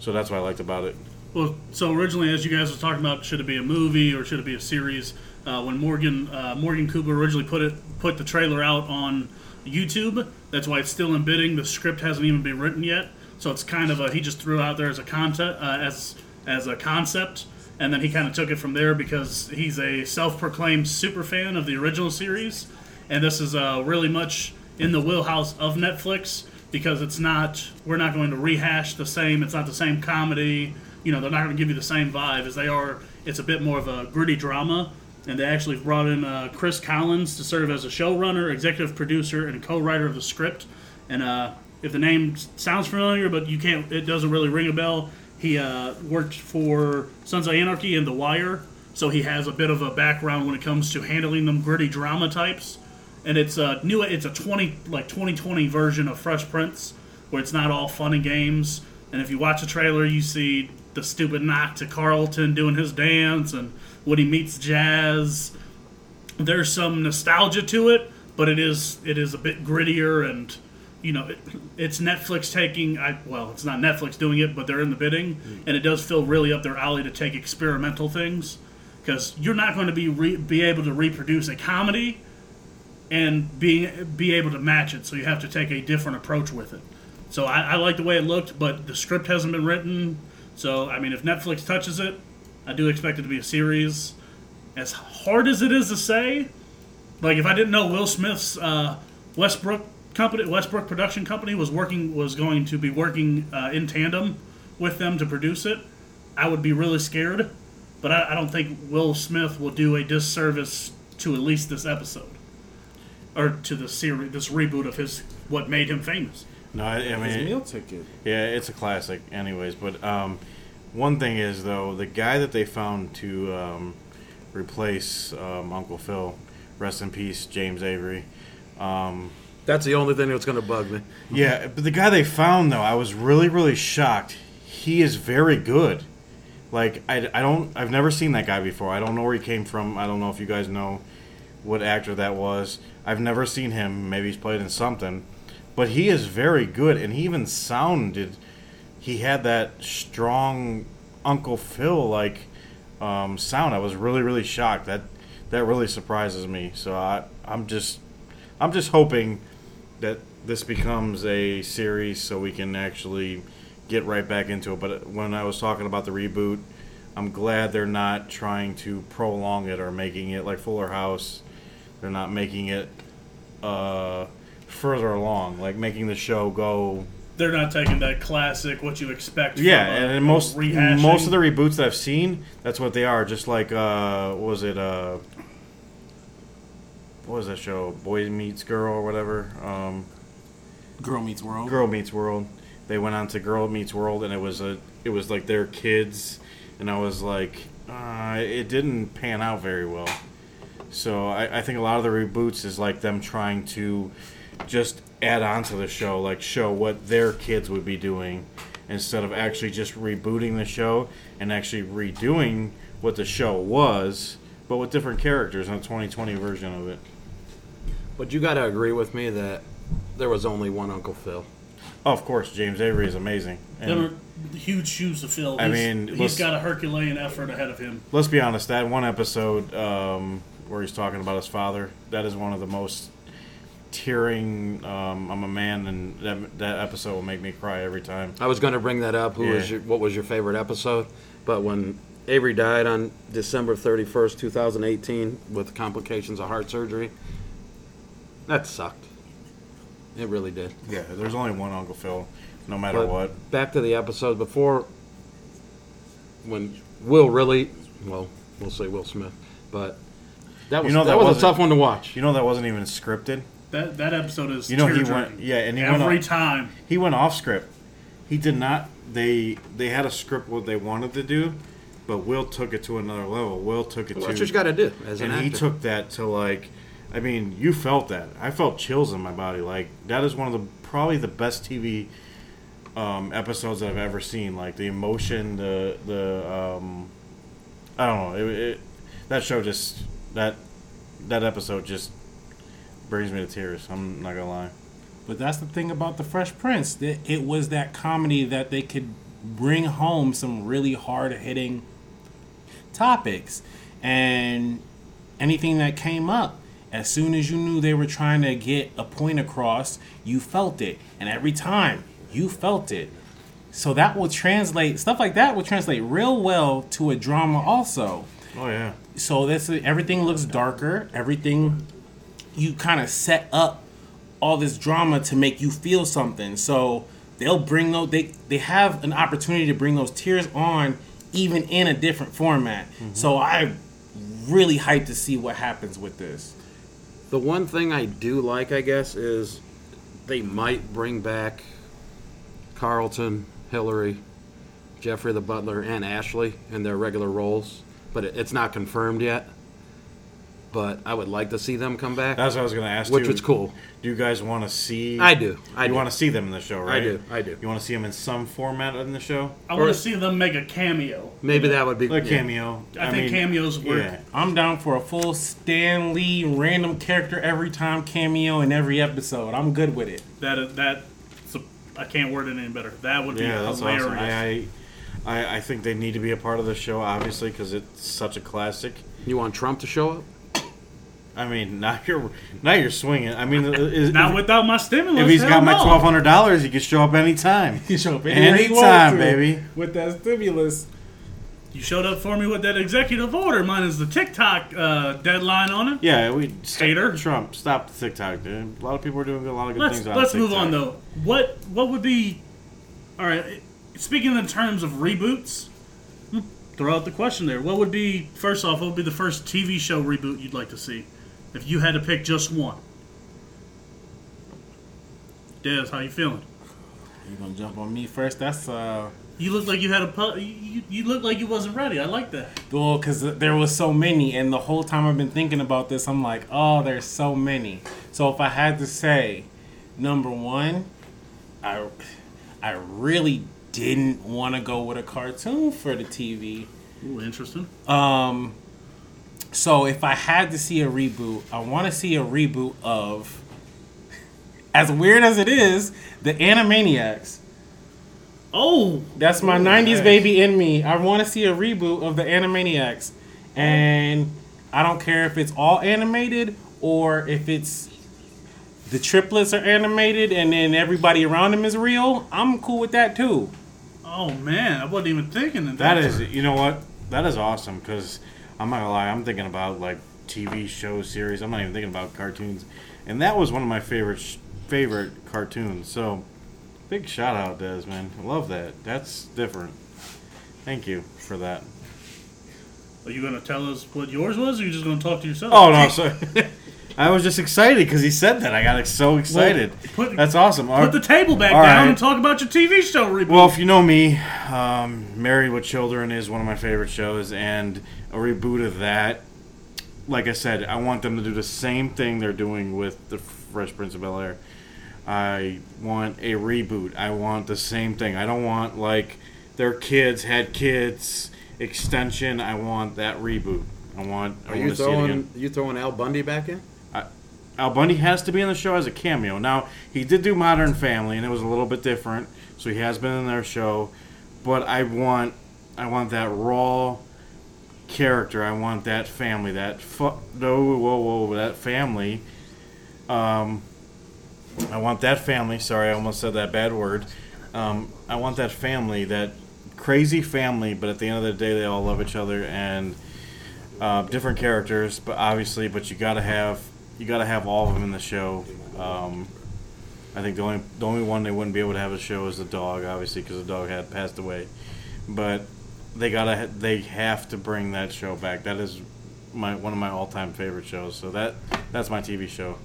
So that's what i liked about it. Well, so originally, as you guys were talking about, should it be a movie or should it be a series? Uh, when Morgan uh, Morgan Cooper originally put it put the trailer out on YouTube, that's why it's still in bidding. The script hasn't even been written yet, so it's kind of a he just threw out there as a content uh, as as a concept, and then he kind of took it from there because he's a self-proclaimed super fan of the original series, and this is uh, really much in the wheelhouse of Netflix because it's not we're not going to rehash the same. It's not the same comedy. You know, they're not going to give you the same vibe as they are. It's a bit more of a gritty drama, and they actually brought in uh, Chris Collins to serve as a showrunner, executive producer, and co-writer of the script. And uh, if the name sounds familiar, but you can't, it doesn't really ring a bell. He uh, worked for Sons of Anarchy and The Wire, so he has a bit of a background when it comes to handling them gritty drama types. And it's a new, it's a twenty like 2020 version of Fresh Prince, where it's not all fun and games. And if you watch the trailer, you see the stupid knock to Carlton doing his dance, and when he meets Jazz, there's some nostalgia to it, but it is it is a bit grittier and you know it, it's Netflix taking I well it's not Netflix doing it, but they're in the bidding, and it does feel really up their alley to take experimental things because you're not going to be re, be able to reproduce a comedy and be be able to match it, so you have to take a different approach with it. So I, I like the way it looked, but the script hasn't been written. So I mean, if Netflix touches it, I do expect it to be a series. As hard as it is to say, like if I didn't know Will Smith's uh, Westbrook company, Westbrook production company was working was going to be working uh, in tandem with them to produce it, I would be really scared. But I, I don't think Will Smith will do a disservice to at least this episode or to the series, this reboot of his what made him famous. no i, I His mean meal ticket. Yeah, it's a classic, anyways. But um, one thing is though, the guy that they found to um, replace um, Uncle Phil, rest in peace, James Avery. That's the only thing that's going to bug me. yeah, but the guy they found though, I was really, really shocked. He is very good. Like I, I don't, I've never seen that guy before. I don't know where he came from. I don't know if you guys know what actor that was. I've never seen him. Maybe he's played in something, but he is very good, and he even sounded. He had that strong Uncle Phil like um, sound. I was really, really shocked. That that really surprises me. So I, I'm just, I'm just hoping that this becomes a series so we can actually get right back into it. But when I was talking about the reboot, I'm glad they're not trying to prolong it or making it like Fuller House. They're not making it uh, further along, like making the show go. They're not taking that classic what you expect. Yeah, from a, and most rehashing. most of the reboots that I've seen, that's what they are. Just like uh, what was it uh, what was that show? Boy Meets Girl or whatever. Um, Girl Meets World. Girl Meets World. They went on to Girl Meets World, and it was a it was like their kids, and I was like, uh, it didn't pan out very well. So I, I think a lot of the reboots is like them trying to just add on to the show, like show what their kids would be doing, instead of actually just rebooting the show and actually redoing what the show was, but with different characters in a 2020 version of it. But you got to agree with me that there was only one Uncle Phil. Oh, of course, James Avery is amazing. And- Them are huge shoes to fill. I He's- mean, he's let's- got a Herculean effort ahead of him. let's be honest, that one episode um, where he's talking about his father, that is one of the most tearing. Um, I'm a man, and that, that episode will make me cry every time. I was going to bring that up. Who was your, what was your favorite episode? But when Avery died on December 31st, 2018, with complications of heart surgery, that sucked. It really did. Yeah, there's only one Uncle Phil. no matter But what. Back to the episode before when Will really, well, we'll say Will Smith, but that was You know, that, that was a wasn't- tough one to watch. You know that wasn't even scripted. That that episode is You know he tear-jerking. went yeah, and he went every off, time. he went off script. He did not. They they had a script what they wanted to do, but Will took it to another level. Will took it Well, to that's what you got to do as an and he took that to like i mean you felt that. I felt chills in my body. Like that is one of the probably the best tv um, episodes i've ever seen. Like the emotion the the um, i don't know. It, it, that show just that that episode just brings me to tears. I'm not gonna lie. But that's the thing about the Fresh Prince. That it was that comedy that they could bring home some really hard hitting topics, and anything that came up. As soon as you knew they were trying to get a point across, you felt it, and every time you felt it. So that will translate stuff like that will translate real well to a drama also. Oh yeah. So this everything looks darker. Everything you kind of set up all this drama to make you feel something. So they'll bring those they they have an opportunity to bring those tears on even in a different format. Mm-hmm. So i really hyped to see what happens with this The one thing I do like, I guess, is they might bring back Carlton, Hillary, Jeffrey the Butler, and Ashley in their regular roles, but it, it's not confirmed yet. But I would like to see them come back, that's what i was gonna ask which you was cool. do you guys want to see I do. I you do. want to see them in the show right I do, I do. you want to see them in some format in the show I want to see them make a cameo. Maybe that would be a yeah. cameo I, think cameos work. yeah i'm down for a full stan lee random character every time cameo in every episode i'm good with it That that I can't word it any better. That would be Yeah, that's hilarious. awesome. I, I, I, I think they need to be a part of the show, obviously, because it's such a classic. You want Trump to show up? I mean, now you're now you're swinging. I mean, is, Not if, without my stimulus. if he's got my twelve hundred dollars, he can show up anytime. He show up Anytime, baby. with that stimulus You showed up for me with that executive order. Mine is the TikTok uh, deadline on it. Yeah, we Hater. Trump, stop the TikTok, dude. A lot of people are doing a lot of good Let's things on let's move on though. What what would be? All right. Speaking in terms of reboots, hmm, throw out the question there. What would be first off? What would be the first TV show reboot you'd like to see, if you had to pick just one? Des, how you feeling? you gonna jump on me first that's uh You look like you had a pu- you, you look like you wasn't ready. I like that. Well, because there was so many, and the whole time I've been thinking about this, I'm like, oh, there's so many. So if I had to say, number one, I, I really didn't want to go with a cartoon for the TV. Ooh, interesting. Um, so if I had to see a reboot, I want to see a reboot of, as weird as it is, the Animaniacs. Oh, That's my Ooh, 90s nice. baby in me. I want to see a reboot of the Animaniacs. And I don't care if it's all animated or if it's the triplets are animated and then everybody around them is real. I'm cool with that too. oh man, I wasn't even thinking of that. That is, you know what? That is awesome because I'm not gonna lie. I'm thinking about like TV shows, series. I'm not even thinking about cartoons, and that was one of my favorite sh- favorite cartoons. So, big shout out, Des, man. I love that. That's different. Thank you for that. Are you gonna tell us what yours was, or are you just gonna talk to yourself? Oh no, sorry. I was just excited because he said that. I got so excited. put- That's awesome. Put the table back down right. and talk about your TV show reboot. Well, if you know me, um, Married with Children is one of my favorite shows, and a reboot of that, like I said, I want them to do the same thing they're doing with the Fresh Prince of Bel Air. I want a reboot. I want the same thing. I don't want like their kids had kids extension. I want that reboot. I want. I Are want you to see it again. throwing you throwing Al Bundy back in? Al Bundy has to be in the show as a cameo. Now he did do Modern Family, and it was a little bit different, so he has been in their show. But I want, I want that raw character. I want that family. That fu- no, whoa, whoa, that family. Um, I want that family. Sorry, I almost said that bad word. Um, I want that family, that crazy family. But at the end of the day, they all love each other and uh, different characters. But obviously, but you gotta have you gotta have all of them in the show. Um, I think the only the only one they wouldn't be able to have a show is the dog, obviously, because the dog had passed away. But they gotta they have to bring that show back. That is my one of my all time favorite shows. So that that's my TV show.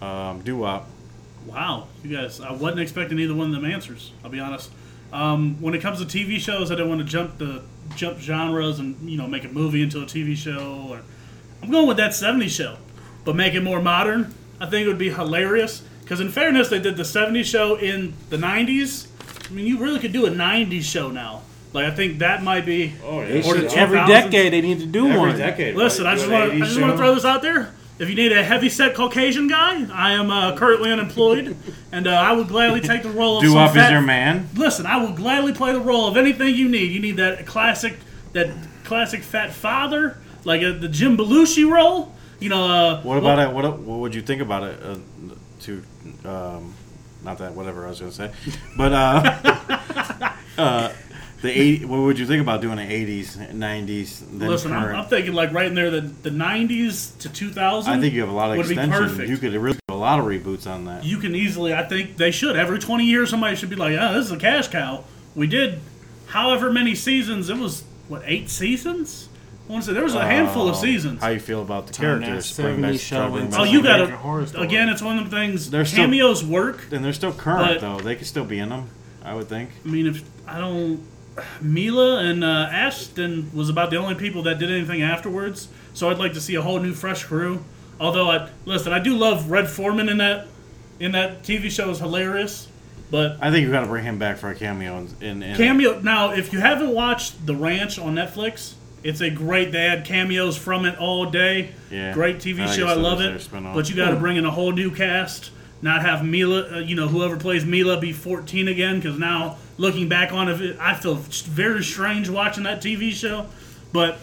Um, Doo Wop. Wow, you guys, I wasn't expecting either one of them answers. I'll be honest. Um, when it comes to TV shows, I don't want to jump the jump genres and you know make a movie into a TV show. Or I'm going with that '70s show, but make it more modern. I think it would be hilarious. Because in fairness, they did the '70s show in the '90s. I mean, you really could do a '90s show now. Like I think that might be. Oh They Or should- every 2000s. decade they need to do Every one. decade. Listen, I just want to I just want to throw this out there. If you need a heavy set Caucasian guy, I am uh, currently unemployed, and uh, I would gladly take the role of Doo some Wop is fat- your man. Listen, I will gladly play the role of anything you need. You need that classic, that classic fat father, like uh, the Jim Belushi role. You know. Uh, What about it? What what would you think about it? Uh, to um, not that whatever I was gonna say, but uh, uh, the 80, What would you think about doing an eighties, nineties, then Listen, I'm. I'm thinking like right in there, the the '90s to 2000. I think you have a lot of would be extension. You could really do a lot of reboots on that. you can easily. I think they should. Every 20 years, somebody should be like, "Oh, this is a cash cow." We did, however many seasons. It was what eight seasons? I want to say there was a handful of Um, seasons. How you feel about the Turn characters? Bring back- 70s show to bring into back Oh, you got Horror to again. It's one of the things. They're still- cameos work. And they're still current But- though. They could still be in them. I would think. I mean, if I don't, Mila and uh, Ashton was about the only people that did anything afterwards. So I'd like to see a whole new, fresh crew. Although, I listen, I do love Red Foreman in that in that TV show is hilarious. But I think you got to bring him back for a cameo. In, in, in cameo now, if you haven't watched The Ranch on Netflix, it's a great. They had cameos from it all day. Yeah. Great TV I show. I love it. But you got to bring in a whole new cast. Not have Mila, uh, you know, whoever plays Mila be 14 again. Because now, looking back on it, I feel very strange watching that TV show. But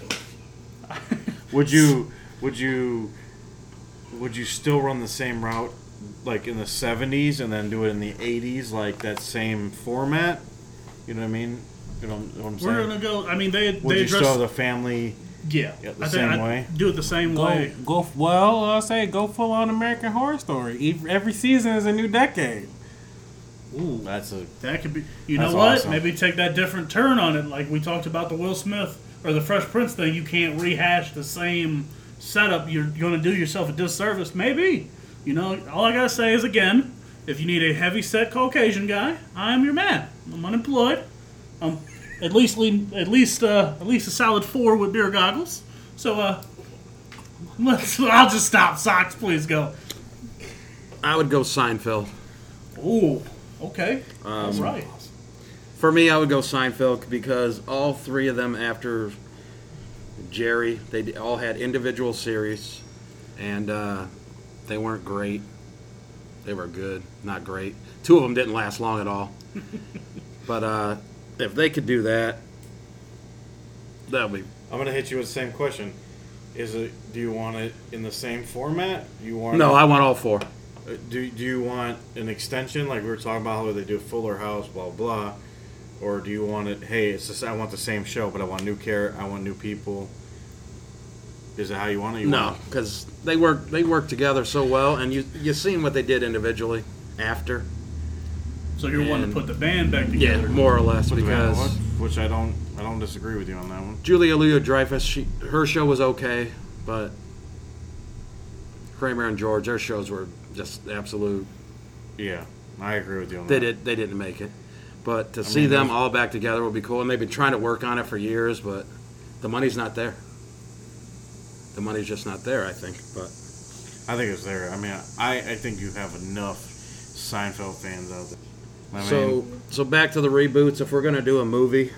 Would you would you would you still run the same route like in the 70s and then do it in the 80s like that same format? You know what I mean? You know what I'm saying? we're gonna go. I mean, they would they you still have the family yeah. Yeah, the I think same I'd way? Do it the same Go, way. go. Well, I'll say go full on American Horror Story. Every season is a new decade. Ooh, that's a That could be. You know what? awesome. Maybe take that different turn on it, like we talked about the Will Smith or the Fresh Prince thing. You can't rehash the same setup. You're going to do yourself a disservice. Maybe. You know, all I gotta say is again, if you need a heavy set Caucasian guy, I am your man. I'm unemployed. I'm at least at least uh, at least a solid four with beer goggles. So uh, let's. I'll just stop. Socks, please go. I would go Seinfeld. Ooh, okay, Um, that's right. For me, I would go Seinfeld because all three of them after Jerry, they all had individual series, and uh, they weren't great. They were good, not great. Two of them didn't last long at all. but uh, if they could do that, that would be. I'm gonna hit you with the same question. Is it? Do you want it in the same format? You want? No, I want all four. Uh, Do Do you want an extension like we were talking about how they do Fuller House, blah blah, or do you want it? Hey, it's just, I want the same show, but I want new care. I want new people. Is it how you want it? You No, because they work they work together so well, and you you seen what they did individually after. So you're wanting to put the band back together, Yeah, more or less because. What? Which I don't. I don't disagree with you on that one. Julia Louis Dreyfus, she her show was okay, but Kramer and George, their shows were just absolute. Yeah, I agree with you on They that. did they didn't make it, but to see mean, them those- all back together would be cool. And they've been trying to work on it for years, but the money's not there. The money's just not there. I think, but I think it's there. I mean, I, I think you have enough Seinfeld fans out there. I so mean, so back to the reboots. If we're gonna do a movie,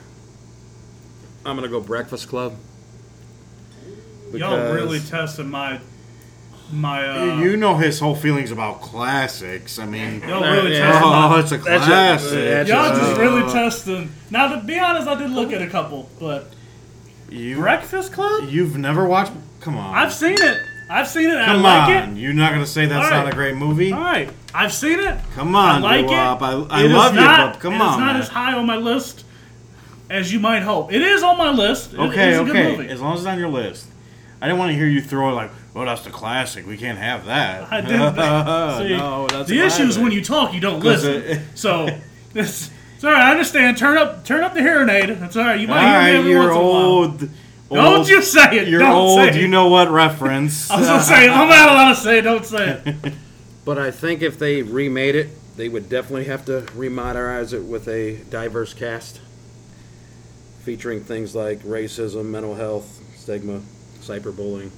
I'm gonna go Breakfast Club. Y'all Because- really testing my my. Uh, you know his whole feelings about classics. I mean, y'all really Yeah. testing oh, my. it's a That's a- classic. that's Y'all Uh, just really testing. Now, to be honest, I did look at a couple, but you, Breakfast Club. You've never watched? Come on. I've seen it. I've seen it. Come I like on. You're not gonna say that's All right. not a great movie? All right, I've seen it. Come on, I like Doo-Wop. it. I, I It love you, but come it on. It's not man. as high on my list as you might hope. It is on my list. It- Okay, it's a good okay. movie. As long as it's on your list. I didn't want to hear you throw it like, "Oh, that's the classic. We can't have that." I didn't. See, no, that's the issue is when you talk, you don't listen. it- so it's, it's all right. I understand. Turn up, turn up the hearing aid. That's all right. You All might hear me every once in a while. old. Don't old- you say it. You're don't old. Say it. You know what reference? I was gonna say I'm not allowed to say it. Don't say it. But I think if they remade it, they would definitely have to remodernize it with a diverse cast, featuring things like racism, mental health, stigma, cyberbullying,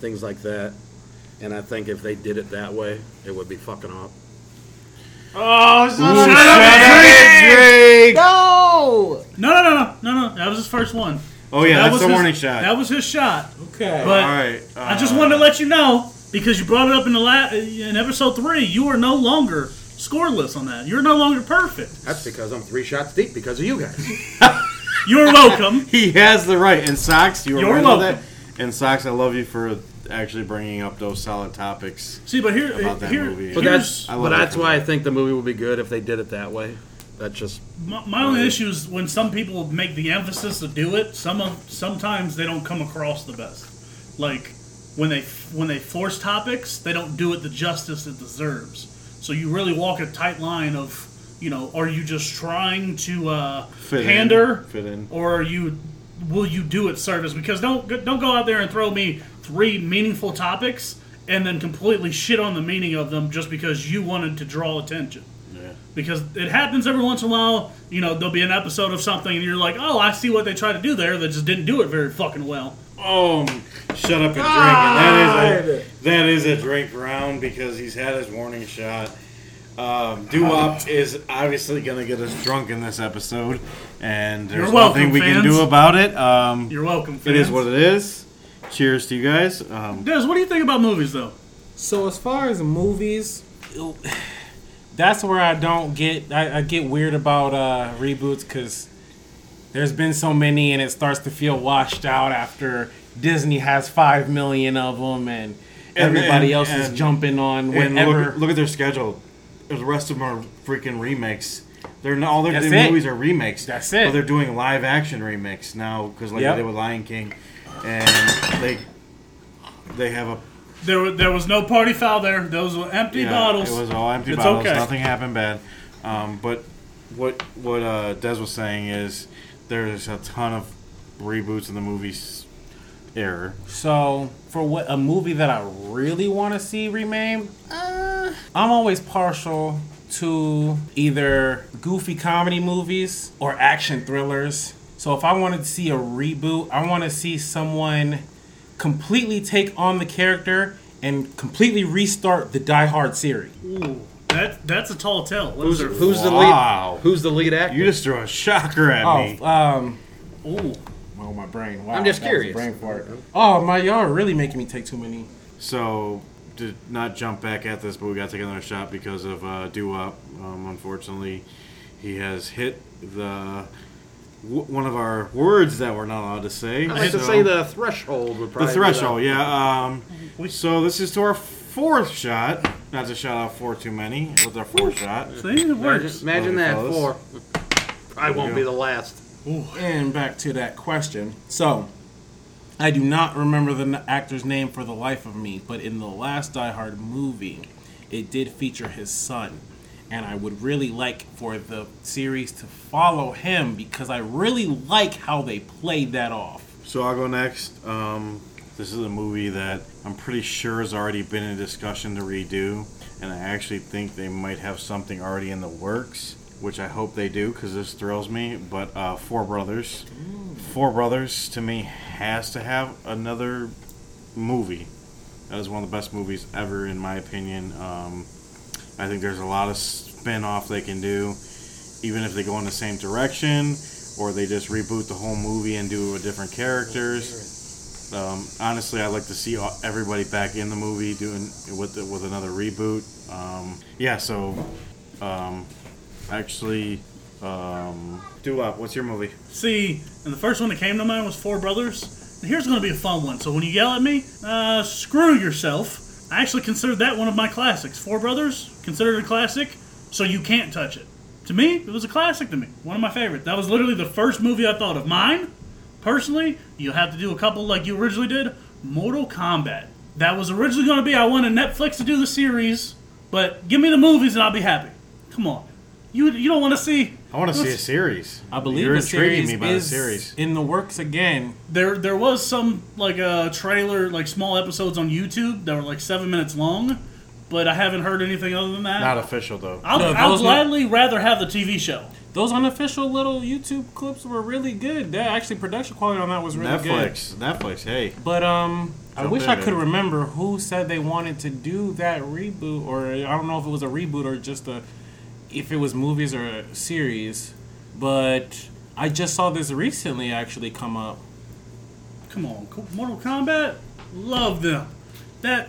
things like that. And I think if they did it that way, it would be fucking up. Oh, Shut up, Drake. no. No, no, no, no, no, no. That was his first one. Oh yeah, that that's was the his, warning shot. That was his shot. Okay. But All right. I just uh, wanted to let you know because you brought it up in the la- in episode three. You are no longer scoreless on that. You're no longer perfect. That's because I'm three shots deep because of you guys. You're welcome. He has the right. And socks, you were You're right welcome. that. And socks, I love you for actually bringing up those solid topics. See, but here, About that here, movie. But that's but that's why I think the movie would be good if they did it that way. That's just my, my only issue is when some people make the emphasis to do it. Some of sometimes they don't come across the best. Like when they when they force topics, they don't do it the justice it deserves. So you really walk a tight line of you know, are you just trying to uh, Fit in. pander, Fit in. or are you will you do it service? Because don't don't go out there and throw me three meaningful topics and then completely shit on the meaning of them just because you wanted to draw attention. Yeah. Because it happens every once in a while. You know, there'll be an episode of something and you're like, oh, I see what they tried to do there. They just didn't do it very fucking well. Oh, shut up and drink. And that is a, that is a drink round because he's had his warning shot. Um, Doo-Wop is obviously going to get us drunk in this episode, and there's welcome, nothing we can do about it. Um, You're welcome. it is what it is. Cheers to you guys. Um, Des, what do you think about movies, though? So as far as movies, that's where I don't get. I, I get weird about uh, reboots because there's been so many, and it starts to feel washed out after Disney has five million of them, and And- everybody and- else is and- jumping on and whatever. look, look at their schedule. The rest of them are freaking remakes. They're not, all their That's their it. movies are remakes. That's it. But they're doing live action remakes now because like Yep. they did with Lion King, and they they have a There, wa- there was no party foul there. Those were empty Yeah, bottles. It was all empty It's bottles. okay. Nothing happened bad. Um, but what what uh, Des was saying is there's a ton of reboots in the movies era. So for what a movie that I really want to see remade, uh, I'm always partial to either goofy comedy movies or action thrillers. So if I wanted to see a reboot, I want to see someone completely take on the character and completely restart the Die Hard series. Ooh, that, that's a tall tale. What who's is there? who's the Wow. lead? Who's the lead actor? You just threw a shocker at me. Oh, um, Ooh. oh my brain. Wow, I'm just that was a curious. Brain fart. Oh my, y'all are really making me take too many. So to not jump back at this, but we got to take another shot because of uh, Doo-Wop. Um, unfortunately, he has hit the w- one of our words that we're not allowed to say. I like to say the threshold would The probably be threshold, yeah. Um, so this is to our fourth shot. Not to shout out four too many. With our fourth shot. See, it Imagine, works. imagine Love that you, four. I There won't go. be the last. And back to that question. So, I do not remember the actor's name for the life of me, but in the last Die Hard movie, it did feature his son. And I would really like for the series to follow him because I really like how they played that off. So I'll go next. Um, this is a movie that I'm pretty sure has already been in discussion to redo, and I actually think they might have something already in the works, which I hope they do because this thrills me. But uh, Four Brothers, Four Brothers to me has to have another movie. That is one of the best movies ever, in my opinion. Um, I think there's a lot of spin off they can do, even if they go in the same direction or they just reboot the whole movie and do it with different characters. Um, honestly, I'd like to see everybody back in the movie doing with the, with another reboot. Um, yeah, so um, actually, um, Doo-Wop, what's your movie? See, and the first one that came to mind was Four Brothers. And here's going to be a fun one. So when you yell at me, uh, screw yourself. I actually considered that one of my classics. Four Brothers, considered a classic, so you can't touch it. To me, it was a classic to me. One of my favorites. That was literally the first movie I thought of. Mine, personally, you'll have to do a couple like you originally did. Mortal Kombat. that was originally going to be I wanted Netflix to do the series, but give me the movies and I'll be happy. Come on, you you don't want to see? I want to see a series. I believe You're a intriguing series me by is the series. in the works again. There there was some like a trailer, like small episodes on YouTube that were like seven minutes long, but I haven't heard anything other than that. Not official though. I'll, No, I'll those not- gladly rather have the TV show. Those unofficial little YouTube clips were really good. That actually production quality on that was really good. Netflix, Netflix. Hey, But um, I Jump wish in, I could baby. remember who said they wanted to do that reboot, or I don't know if it was a reboot or just a, if it was movies or a series. But I just saw this recently actually come up. Come on, Mortal Kombat, love them. That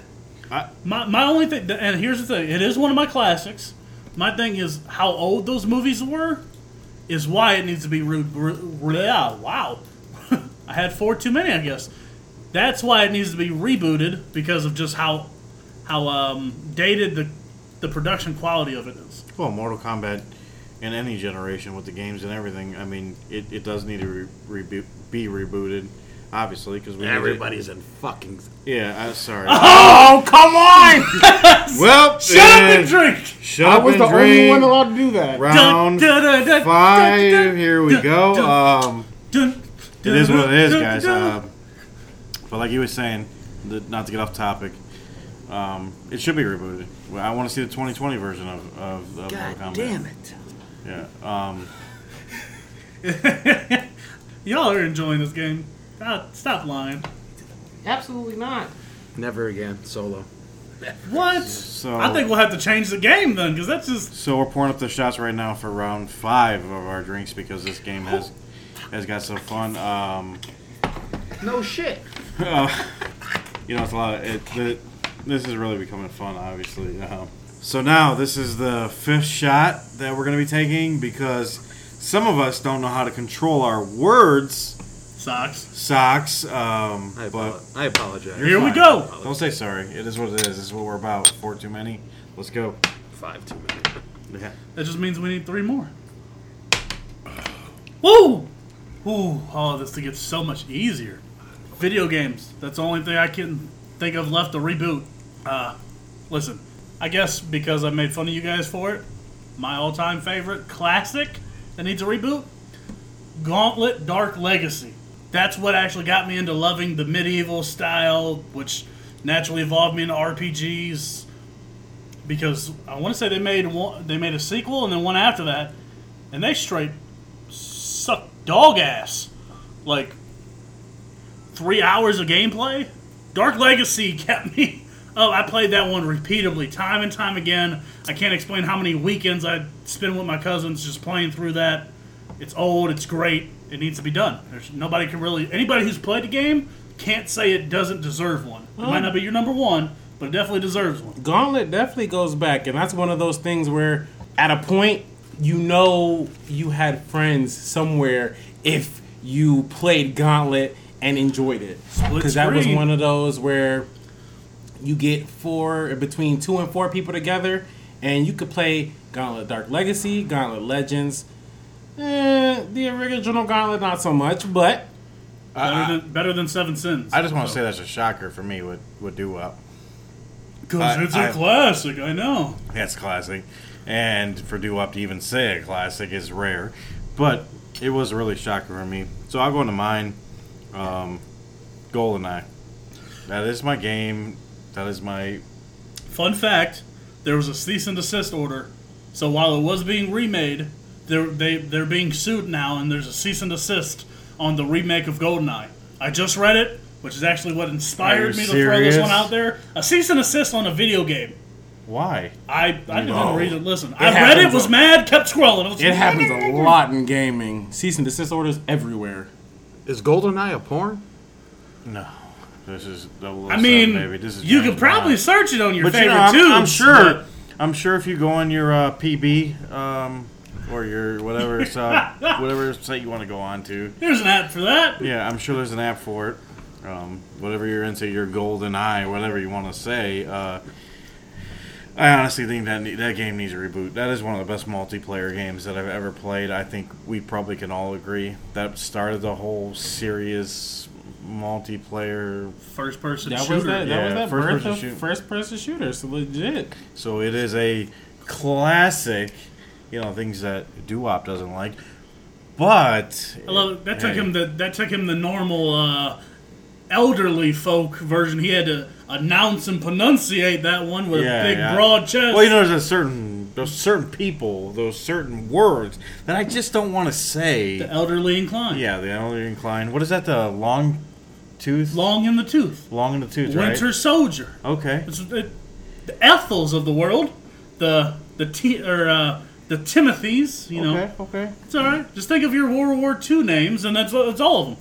I, my my only thing, and here's the thing, it is one of my classics. My thing is how old those movies were, is why it needs to be re- re- re- yeah, wow. I had four too many, I guess. That's why it needs to be rebooted because of just how how um, dated the the production quality of it is. well, Mortal Kombat in any generation with the games and everything. I mean, it, it does need to re- reboot, be rebooted, obviously, because we need to- Everybody's in fucking. Yeah, I'm sorry. Oh come on! well, Shut up uh, and drink. Shut I up was and the drink. only one allowed to do that. Round Dun, dun, dun, dun, five. dun, dun, Here we dun, go. dun, Um, dun, it is what it is, dun, guys. dun. Um, but like you were saying, the, not to get off topic, um, it should be rebooted. I want to see the 2020 version of, of, of Mortal Kombat. it. Yeah. Um, Y'all are enjoying this game. God, stop lying. Absolutely not. Never again. Solo. What? so I think we'll have to change the game then, because that's just so we're pouring up the shots right now for round five of our drinks because this game has has got so fun. Um, No shit. Uh, you know, it's a lot of it. The, this is really becoming fun, obviously. Um, so now this is the fifth shot that we're going to be taking because some of us don't know how to control our words. socks. Socks, um, I, but apo- I apologize. Here we go. don't say sorry. It is what it is. This is what we're about. Four too many. Let's go. Five too many. Yeah. That just means we need three more. Woo! Ooh, oh, this thing gets so much easier. Video games. That's the only thing I can think of left to reboot. Uh, listen, I guess because I made fun of you guys for it, my all-time favorite classic that needs a reboot, Gauntlet Dark Legacy. That's what actually got me into loving the medieval style, which naturally evolved me into RPGs. Because I want to say they made one, they made a sequel and then one after that, and they straight suck dog ass. Like three hours of gameplay. Dark Legacy kept me. Oh, I played that one repeatedly, time and time again. I can't explain how many weekends I spent with my cousins just playing through that. It's old. It's great. It needs to be done. There's nobody can really. Anybody who's played the game can't say it doesn't deserve one. It might not be your number one, but it definitely deserves one. Gauntlet definitely goes back, and that's one of those things where, at a point, you know you had friends somewhere if you played Gauntlet and enjoyed it, because that was one of those where you get four between two and four people together, and you could play Gauntlet Dark Legacy, Gauntlet Legends. Eh, the original Gauntlet, not so much, but Better than better than Seven Sins. I just want to say that's a shocker for me with, with Doo Wop. because it's a I- classic. I know. That's classic. And for Doo Wop to even say a classic is rare. But it was really shocking for me. So I'll go into mine. Um, GoldenEye. That is my game. That is my. Fun fact: there was a cease and desist order. So while it was being remade, they're they they're being sued now, and there's a cease and desist on the remake of GoldenEye. I just read it, which is actually what inspired me you to throw this one out there. A cease and desist on a video game. Why? I I didn't No. read it. Listen, I read it, was a- mad, kept scrolling. I was it happens a lot in gaming. Cease and desist orders everywhere. Is GoldenEye a porn? No. This is 007, I mean, baby. This is you James could probably Bond. search it on your But you favorite know, I'm, tubes. I'm sure. but- I'm sure if you go on your uh, PB um, or your whatever sub, whatever site you want to go on to, There's an app for that. Yeah, I'm sure there's an app for it. Um, whatever you're into, your golden eye, whatever you want to say. Uh, I honestly think that that game needs a reboot. That is one of the best multiplayer games that I've ever played. I think we probably can all agree that started the whole serious multiplayer. First person That shooter. was that. That Yeah, was that first birth person of shoot. first person shooters. Legit. So it is a classic. You know things that Doo-Wop doesn't like, but I love it. That took hey, him the that took him the normal uh, elderly folk version. He had to announce and pronunciate that one with Yeah, a big yeah. broad chest. Well, you know, there's a certain those certain people, those certain words that I just don't want to say. the elderly inclined. Yeah, the elderly inclined. What is that? The long tooth, Long in the tooth. long in the tooth, right? Winter right? soldier. Okay. It's the, the Ethels of the world. The the T or uh, the Timothys. You know, Okay. Okay. it's all right. Just think of your World War II names, and that's that's all of them.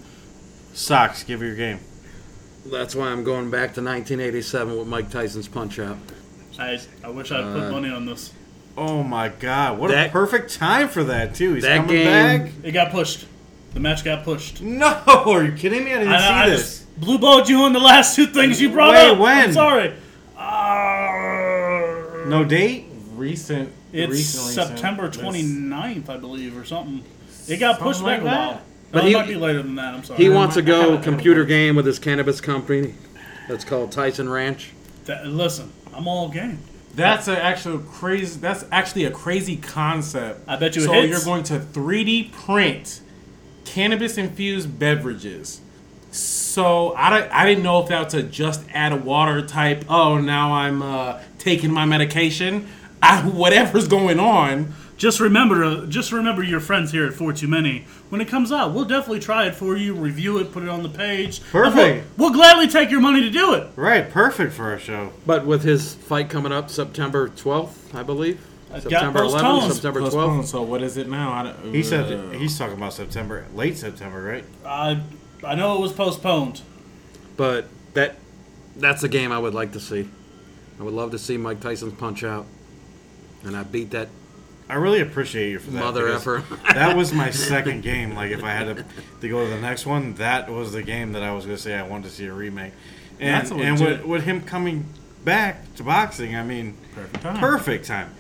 Socks. Give her your game. That's why I'm going back to 1987 with Mike Tyson's Punch Out. I I wish I'd put Uh, money on this. Oh my God! What a perfect time for that too. He's that coming game- back. It got pushed. The match got pushed. No, are you kidding me? I didn't I, see I this. just blue balled you on the last two things you brought Wait, up. when? I'm sorry. Uh, No date. Recent. It's recent, recent. September This- 29th, I believe, or something. It got pushed Something back like a that. while. But no, he- it might be later than that. I'm sorry. He wants to go computer game with his cannabis company. That's called Tyson Ranch. That- listen, I'm all game. That's a actual crazy. That's actually a crazy concept. I bet you it So hits. you're going to 3D print cannabis infused beverages. So I, I didn't know if that's a just add a water type. Oh, now I'm uh, taking my medication. I, whatever's going on. Just remember, uh, just remember your friends here at Four Too Many. When it comes out, we'll definitely try it for you, review it, put it on the page. Perfect. We'll, we'll gladly take your money to do it. Right. Perfect for our show. But with his fight coming up September 12th, I believe. Got September 11th, postponed. September Postponed. 12th. So what is it now? I don't- He said uh, he's talking about September, late September, right? I, I know it was postponed. But that that's a game I would like to see. I would love to see Mike Tyson's Punch Out. And I beat that I really appreciate you for that. mother because effer. that was my second game. Like if I had to, to go to the next one, that was the game that I was going to say I wanted to see a remake. And That's a and legit- with, with him coming back to boxing, I mean, Perfect time. perfect time.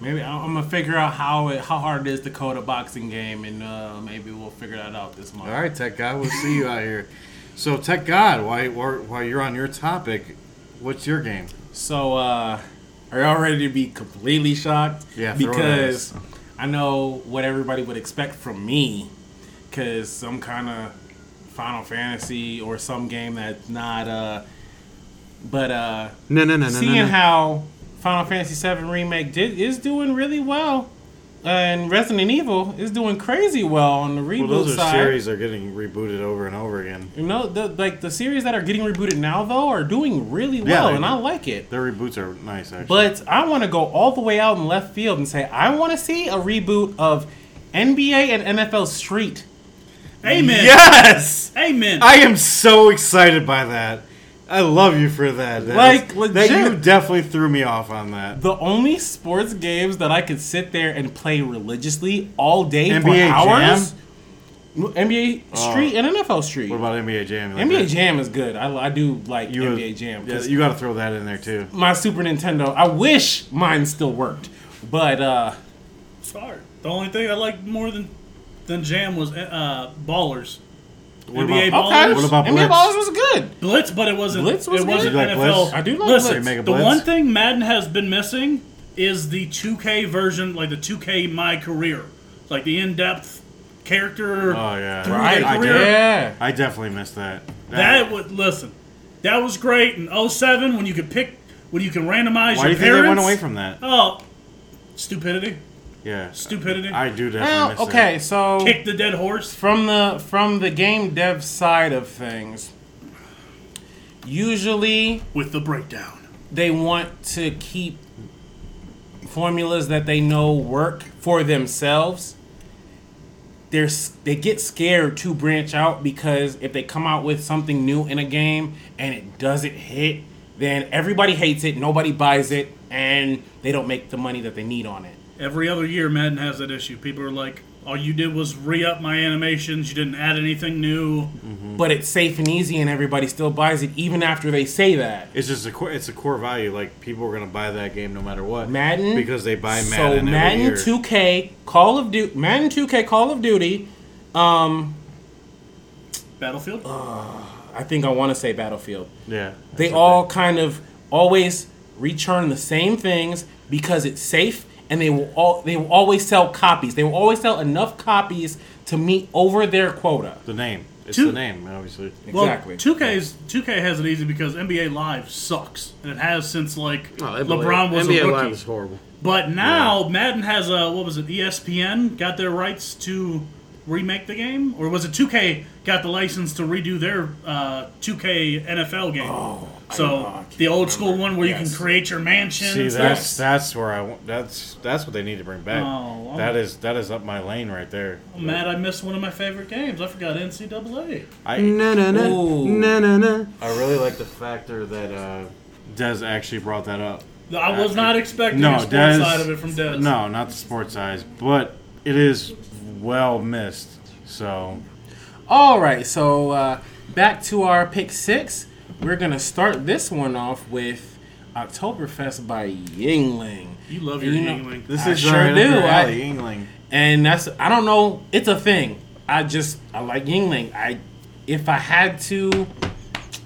Maybe I- I'm gonna figure out how it, how hard it is to code a boxing game, and uh, maybe we'll figure that out this month. All right, Tech God, we'll see you out here. So Tech God, while while while you're on your topic, what's your game? So, uh, are y'all ready to be completely shocked? Yeah, throw it at because. I know what everybody would expect from me, because some kind of Final Fantasy or some game that's not. Uh, but uh, No, no, no, no, seeing no, no. how Final Fantasy VII remake did is doing really well, uh, and Resident Evil is doing crazy well on the reboot Well, those are side. series are getting rebooted over and over again. You know, the, like the series that are getting rebooted now though are doing really well, they and do. I like it. Their reboots are nice, actually. But I want to go all the way out in left field and say I want to see a reboot of NBA and NFL Street. Amen. yes, Amen. I am so excited by that. I love you for that. That Like, is- that you definitely threw me off on that. The only sports games that I could sit there and play religiously all day for NBA hours. NBA Street and NFL Street. What about NBA Jam? Like NBA that? Jam is good. I, I do like You- NBA Jam. Yeah, 'cause you got to throw that in there too. my Super Nintendo. I wish mine still worked, but uh, Sorry. The only thing I liked more than than Jam was uh, Ballers. What NBA about Ballers? okay. What about NBA Blitz? Ballers was good. Blitz, but it wasn't. Blitz was it wasn't good. You like NFL. Blitz? I do like Listen, Blitz. Make a the Blitz? one thing Madden has been missing is the 2K version, like the 2K My Career, like the in-depth character. Oh yeah, through Right? their I, career. did. Yeah. I definitely missed that. That would listen. That was great in 07 when you could pick when you can randomize Why do your you think they went away from that? Oh, stupidity, Yeah, stupidity. I do definitely Well, miss okay, that. so Kick the dead horse. from the from the game dev side of things, usually with the breakdown. they want to keep formulas that they know work for themselves. They're, they get scared to branch out because if they come out with something new in a game and it doesn't hit, then everybody hates it, nobody buys it, and they don't make the money that they need on it. Every other year, Madden has that issue. People are like, "All you did was re-up my animations. You didn't add anything new." But it's safe and easy, and everybody still buys it even after they say that. It's just a core, it's a core value. Like people are gonna buy that game no matter what. Madden because they buy So Madden every Madden year. 2K, Call of Duty, Madden 2K, Call of Duty, um, Battlefield. I think I want to say Battlefield. Yeah. They all kind of always return the same things because it's safe, and they will all they will always sell copies. They will always sell enough copies to meet over their quota. the name. It's Two- the name, obviously. Well, Exactly. 2K's 2K has it easy because NBA Live sucks, and it has since like Oh, NBA LeBron was NBA a Live is horrible. But now Madden has a what was it? ESPN got their rights to remake the game, or was it 2K got the license to redo their uh, 2K NFL game? So the old school one where you can create your mansion. See, that's stuff. that's where I want. That's that's what they need to bring back. Oh, that is that is up my lane right there. I'm mad I missed one of my favorite games. I forgot NCAA. I Na na na Ooh. na na na. I really like the factor that uh, Des actually brought that up. I was not expecting No, the sports Des. side of it from Des. No, not the sports side, but it is well missed. So All right, so uh, back to our pick six. We're gonna start this one off with Oktoberfest by Yuengling. You love your You know- Yuengling. this I is sure uh, do. your I- alley, Yuengling. and that's I don't know. It's a thing. I just I like Yuengling. I if I had to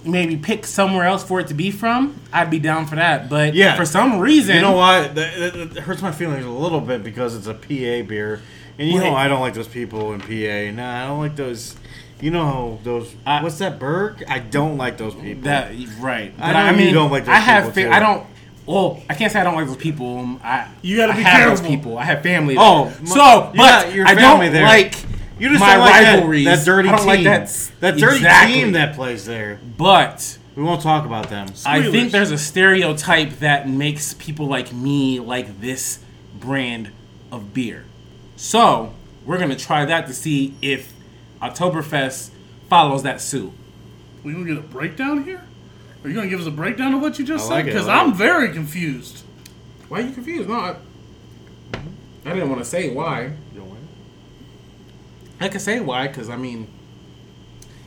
maybe pick somewhere else for it to be from, I'd be down for that. But Yeah. for some reason, You know why? That, that, that hurts my feelings a little bit because it's a PA beer, and you know I don't like those people in PA. Nah, I don't like those. You know those. I- what's that Berg? I don't like those people. that right. I But I, know you mean, don't like those I have people, fa- too. I don't. Well, I can't say I don't like those people. Um, I You gotta I be have those people. I have family. Oh, there. m- so but got your I family don't there. like you just my don't like that- rivalries. That, dirty I don't team. like that. that dirty exactly. team that plays there. But We won't talk about them. I think there's a stereotype that makes people like me like this brand of beer. So we're gonna try that to see if Oktoberfest follows that suit. We gonna get a breakdown here? Are you gonna give us a breakdown of what you just I said? it, I Because like I'm it. very confused. Why are you confused? No, I, I didn't want to say why. I can say why because I mean,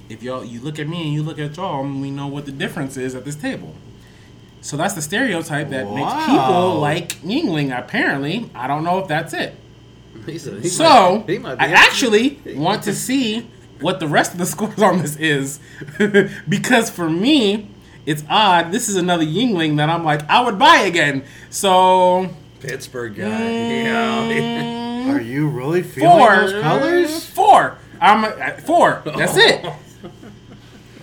if y'all you look at me and you look at y'all, and we know what the difference is at this table. So that's the stereotype that makes Wow. people like Yuengling. Apparently, I don't know if that's it. He's a, he So might- he might I actually want to see what the rest of the scores on this is, because for me, it's odd. This is another Yuengling that I'm like I would buy again. So Pittsburgh guy. Yeah. Mm. Are you really feeling four those colors? Four. I'm at four. That's it.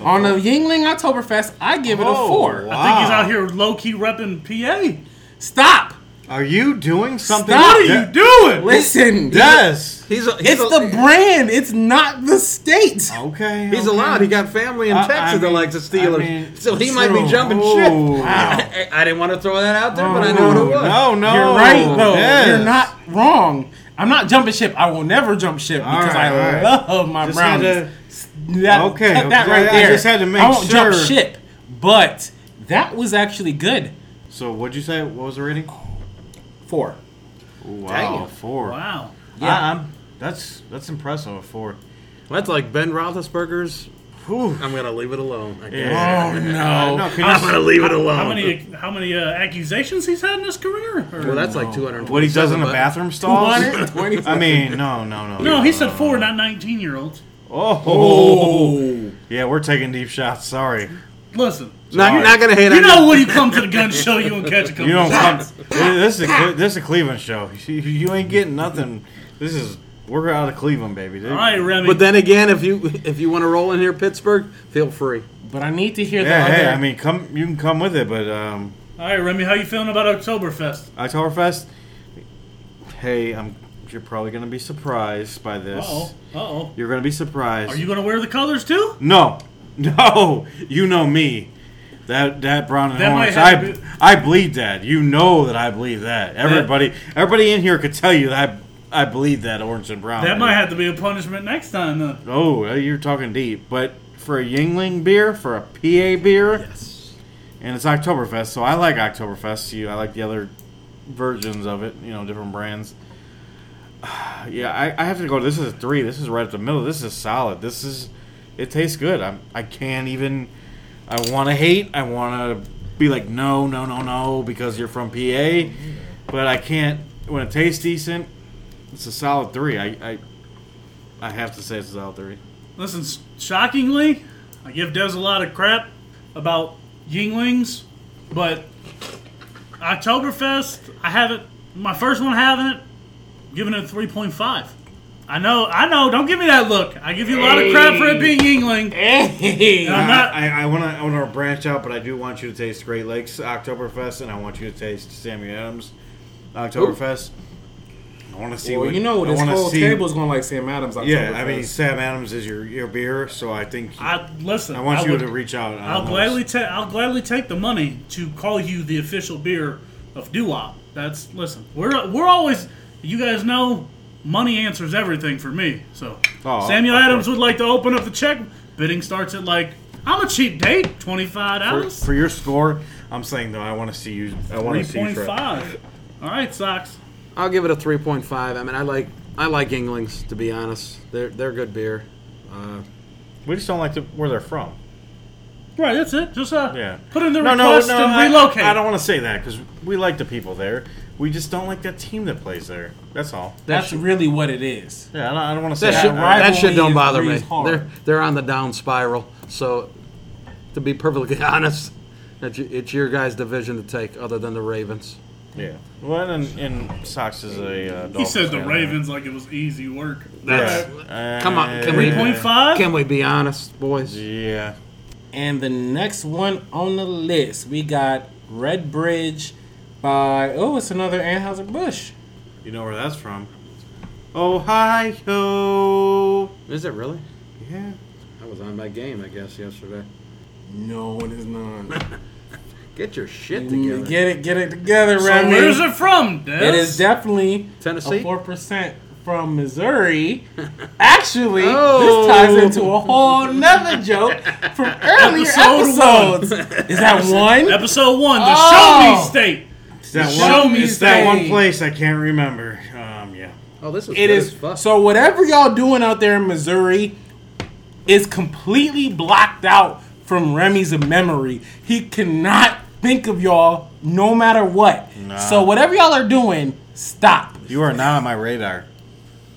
On the Yuengling Oktoberfest, I give it a oh, four. wow. I think he's out here low key repping PA. Stop. Are you doing something? Stop. What are you doing? Listen. Des. He's a, he's It's a, the brand. It's not the state. Okay. He's okay. allowed. He got family in I- I Texas that likes the Steelers, I mean, so he might be jumping Oh, ship. wow. I, I didn't want to throw that out there, but I oh, know what it was. No, no. You're right, though. Des. You're not wrong. I'm not jumping ship. I will never jump ship All because right, I all right. love my Just brownies. to- That, Okay, cut that okay, right I just had to make I won't jump ship, but that was actually good. So what'd you say? What was the rating? Four. Wow, Damn. four. Wow. Yeah. I, am that's that's impressive. A four. That's like Ben Roethlisberger's. Whew. I'm gonna leave it alone. I guess. Yeah. Oh no. No, can I'm you, gonna leave it alone. How many how many uh, accusations he's had in his career? Or- Well, that's like 200. what he does in the bathroom stalls? 220. I mean, no, no, no. no, he said four, not nineteen year olds. Oh. Oh. Yeah, we're taking deep shots. Sorry. Listen, No, you're not gonna hate it. you on know when you come to the gun show, you won't catch a couple You don't shots. come. This is a this is a Cleveland show. You, you ain't getting nothing. This is we're out of Cleveland, baby. Dude. All right, Remy. But then again, if you if you want to roll in here, Pittsburgh, feel free. But I need to hear the Yeah, other. hey, I mean, come. You can come with it, but um, All right, Remy, how you feeling about Oktoberfest? Oktoberfest. Hey, I'm. You're probably gonna be surprised by this. Uh oh. Uh oh. You're gonna be surprised. Are you going to wear the colors too? No, no. You know me. That that brown and That orange. I be- I bleed that. You know that I bleed that. Everybody everybody in here could tell you that I I bleed that orange and brown. That might have to be a punishment next time. Then. Oh, you're talking deep. But for a Yuengling beer, for a PA beer, Yes. and it's Oktoberfest, so I like Oktoberfest. You, I like the other versions of it. You know, different brands. Yeah, I, I have to go. This is a three. This is right at the middle. This is solid. This is. It tastes good. I'm. I can't even. I want to hate. I want to be like no, no, no, no because you're from PA, but I can't. When it tastes decent, it's a solid three. I. I, I have to say it's a solid three. Listen, shockingly, I give Des a lot of crap about Yuenglings, but Oktoberfest, I haven't. My first one having it, giving it a three point five. I know, I know. Don't give me that look. I give you a lot of crap for it being Yuengling. Hey, I'm not- I, I, I want to I want to branch out, but I do want you to taste Great Lakes Oktoberfest, and I want you to taste Sammy Adams Oktoberfest. I want to see. well, what, you know I this whole see- table's gonna like Sam Adams. Yeah, I mean Sam Adams is your your beer, so I think I, listen. I want I you would- to reach out. I'll those. gladly take. I'll gladly take the money to call you the official beer of Doo-Wop. That's listen. We're we're always. You guys know, money answers everything for me. So Oh, Samuel Adams course. would like to open up the check. Bidding starts at like I'm a cheap date, twenty five for, dollars, for your score. I'm saying though, I want to see you. I want to see you point try. five. All right, socks. I'll give it a 3.5. I mean, I like I like Yuenglings to be honest. They're they're good beer. Uh, We just don't like the, where they're from. Right, that's it. Just uh, Yeah. put in the No, no, request no. and I- relocate. I, don't want to say that because we like the people there. We just don't like that team that plays there. That's all. that's really what it is. Yeah, I don't, don't want to say that that. shit, that shit don't bother me. hard. They're they're on the down spiral. So, to be perfectly honest, it's, it's your guys' division to take, other than the Ravens. Yeah. Well, and, and Sox is a. Uh, he said the fan. Ravens like it was easy work. Yeah. That's Come on, can we- three point five. Can we be honest, boys? Yeah. And the next one on the list, we got Red Bridge by oh, it's another Anheuser Busch. You know where that's from? Ohio. Is it really? Yeah. I was on my game, I guess, yesterday. No, it is not. Get your shit mm, together. get it, get it together, So Remy. where's it from, Des? It is definitely Tennessee? four percent from Missouri. Actually, Oh. this ties into a whole nother joke from earlier Episode episodes. Is that one? Episode one, the Oh. Show Me oh. State. It's that Show one. me It's that one state. place I can't remember. Um. Yeah. Oh, this is It good is as fuck. so whatever y'all doing out there in Missouri is completely blocked out from Remy's memory. He cannot think of y'all no matter what. Nah. So whatever y'all are doing, stop. You are not on my radar.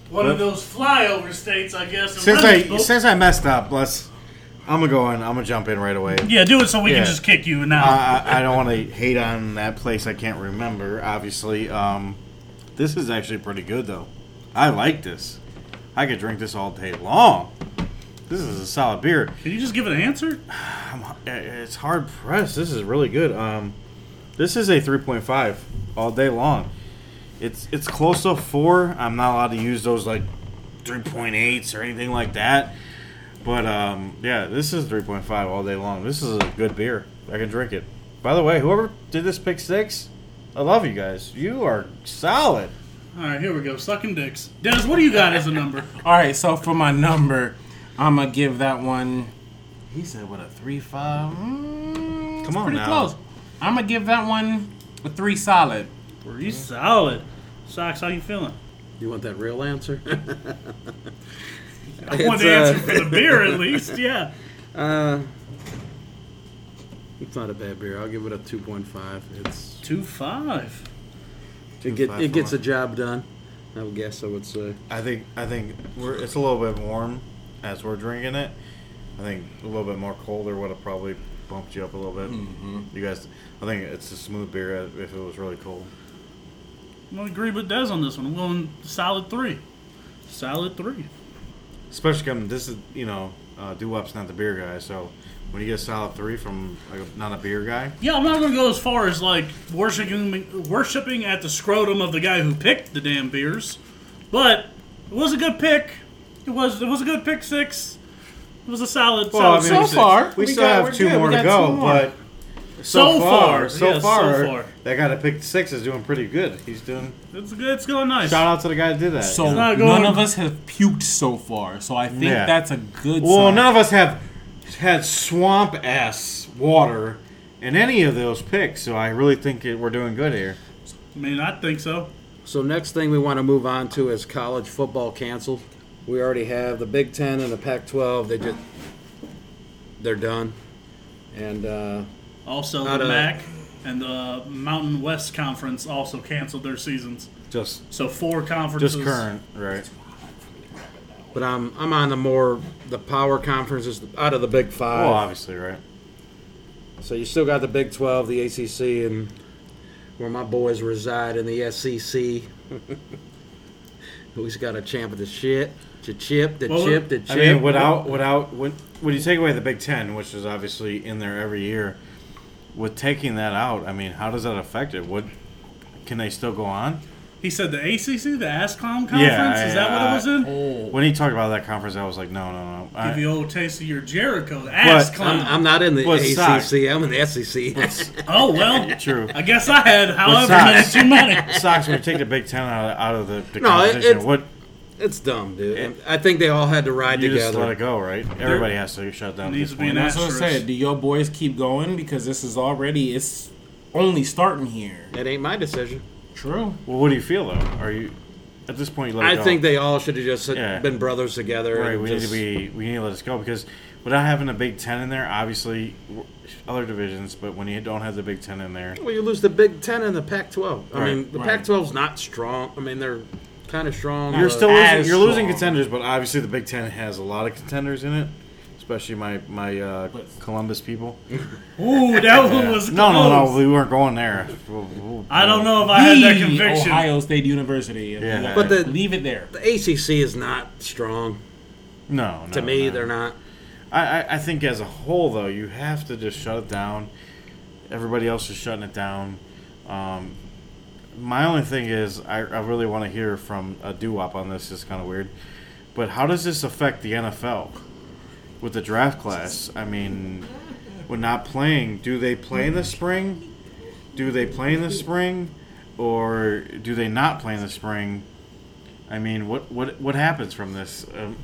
One of those flyover states, I guess. in Since I book. since I messed up, let's. I'm gonna go in. I'm gonna jump in right away. yeah, do it so we Yeah. can just kick you now. I, I- I don't want to hate on that place. I can't remember. Obviously, um, this is actually pretty good though. I like this. I could drink this all day long. This is a solid beer. can you just give an answer? I'm, it's hard pressed. This is really good. Um, this is a 3.5 all day long. It's it's close to a four. I'm not allowed to use those like 3.8s or anything like that. But um, yeah, this is 3.5 all day long. This is a good beer. I can drink it. By the way, whoever did this pick six, I love you guys. You are solid. All right, here we go. Sucking dicks. Dennis, what do you got as a number? All right, so for my number, I'm gonna give that one. He said what a three five. Mm, Come on pretty now. close. I'm gonna give that one a three solid. Pretty solid. Socks, how you feeling? You want that real answer? I want the uh, answer for the beer at least. Yeah. uh, it's not a bad beer. I'll give it a 2.5. It's Two five. it, get, 2.5 it gets for the job done. I would guess I would say. I think I think we're, it's a little bit warm as we're drinking it. I think a little bit more colder would have probably bumped you up a little bit. You guys, I think it's a smooth beer if it was really cold. I'm gonna agree with Des on this one. I'm going solid three. Solid three. Especially coming, this is you know, uh, Doo-Wop's not the beer guy, so when you get a solid three from like not a beer guy, Yeah, I'm not gonna go as far as like worshiping worshiping at the scrotum of the guy who picked the damn beers, but it was a good pick. It was it was a good pick six. It was a solid. Well, I mean, So six. far, we, we still got- have two good. more We to got go, more. but. So far, so yes, so far, far. That guy that picked six is doing pretty good. He's doing. it's good. It's going nice. Shout out to the guy that did that. So you not none going- of us have puked so far. So I think Yeah. that's a good. Well, sign. none of us have had swamp ass water in any of those picks, so I really think it, we're doing good here. I mean, I think so. So next thing we want to move on to is college football canceled. We already have the Big Ten and the Pac-12. They just they're done, and uh, Also, Not the a- MAC and the Mountain West Conference also canceled their seasons. Just, So four conferences. just current, right? But I'm I'm on the more the power conferences out of the Big Five. Well, obviously, right? So you still got the Big 12, the ACC, and where my boys reside in the SEC. Who's got a champ of the shit? The chip, the Well, chip, the chip. I mean, without without when when you take away the Big Ten, which is obviously in there every year, with taking that out, I mean, how does that affect it? What can they still go on? He said the ACC, the ASCOM conference. Yeah, Is that what it was in? Oh, When he talked about that conference, I was like, no, no, no. I- Give you a old taste of your Jericho. The ASCOM. I'm, I'm not in the ACC. socks. I'm in the SEC. oh well. True. I guess I had however many too many. Socks when you take the Big Ten out of, out of the, the No, it- competition, it's- what it's dumb, dude. I think they all had to ride together. you just let it go, right? Everybody has to shut down. at Needs this to be an that's what I asterisk. said. Do your boys keep going because this is already it's only starting here. It ain't my decision. True. Well, what do you feel though? Are you at this point? You let it I go? think they all should have just Yeah. been brothers together. Right, we just- need to be. We need to let this go because without having a Big Ten in there, obviously other divisions. But when you don't have the Big Ten in there, Well, you lose the Big Ten and the Pac-12. I Right, mean, the right. Pac-12's not strong. I mean, they're kind of strong. you're still as losing, you're losing strong. contenders. But obviously, the Big Ten has a lot of contenders in it, especially my my uh, Columbus people. Ooh, that one was No, no, no, we weren't going there. We'll- we'll- I don't know if I had that The conviction. Ohio State University. Yeah. But the- leave it there. the ACC is not strong. No, no To me, no. they're not. I, I, I think as a whole, though, you have to just shut it down. Everybody else is shutting it down. Um, my only thing is, I, I really want to hear from a Doo-Wop on this. It's kind of weird. But how does this affect the NFL with the draft class? I mean, when not playing, do they play in the spring? Do they play in the spring? Or do they not play in the spring? I mean, what what what happens from this? Um,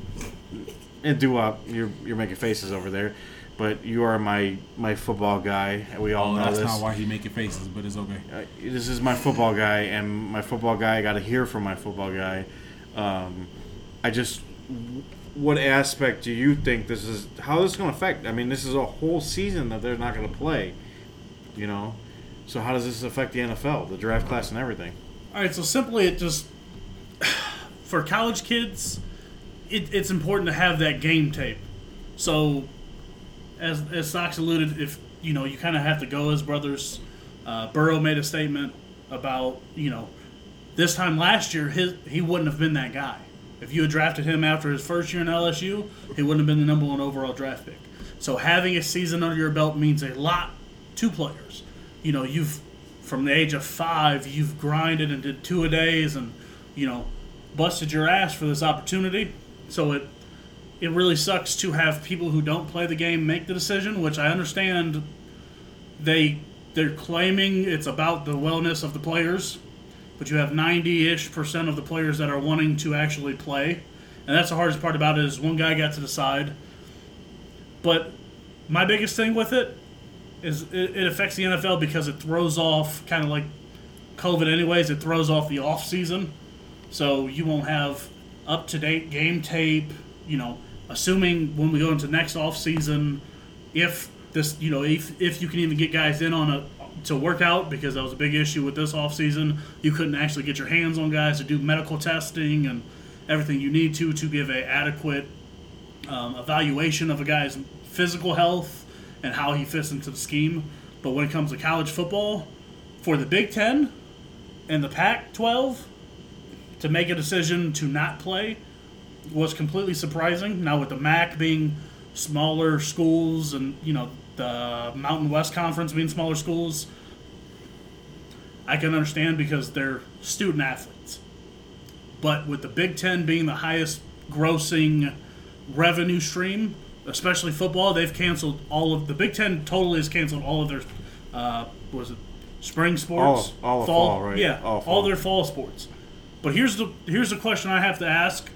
and Doo-Wop. You're you're making faces over there, but you are my my football guy. And we all Oh, know that's this. not why he making faces, but it's okay. Uh, this is my football guy, and my football guy. I got to hear from my football guy. Um, I just, what aspect do you think this is? How this going to affect? I mean, this is a whole season that they're not going to play. You know, so how does this affect the NFL, the draft class, and everything? All right, so simply it just for college kids, it, it's important to have that game tape. So, as as Sox alluded, if you know you kind of have to go as brothers. Uh, Burrow made a statement about you know this time last year his he wouldn't have been that guy. If you had drafted him after his first year in LSU, he wouldn't have been the number one overall draft pick. So having a season under your belt means a lot to players. You know, you've from the age of five, you've grinded and did two a days, and you know, busted your ass for this opportunity. So it it really sucks to have people who don't play the game make the decision, which I understand. They they're claiming it's about the wellness of the players, but you have 90-ish percent of the players that are wanting to actually play, and that's the hardest part about it is one guy got to decide. But my biggest thing with it is it, it affects the NFL because it throws off kind of like COVID, anyways. It throws off the off season, so you won't have up to date game tape. You know, assuming when we go into next off season, if this, you know, if if you can even get guys in on a to work out because that was a big issue with this off season. You couldn't actually get your hands on guys to do medical testing and everything you need to to give a adequate um, evaluation of a guy's physical health and how he fits into the scheme. But when it comes to college football, for the Big Ten and the Pac 12 to make a decision to not play was completely surprising. Now, with the MAC being smaller schools and, you know, the Mountain West Conference being smaller schools, I can understand because they're student athletes. But with the Big Ten being the highest grossing revenue stream, especially football, they've canceled all of the Big Ten. Totally has canceled all of their, uh, was it spring sports, All- all of fall, right? Yeah, All all, their fall sports. But here's the here's the question I have to ask.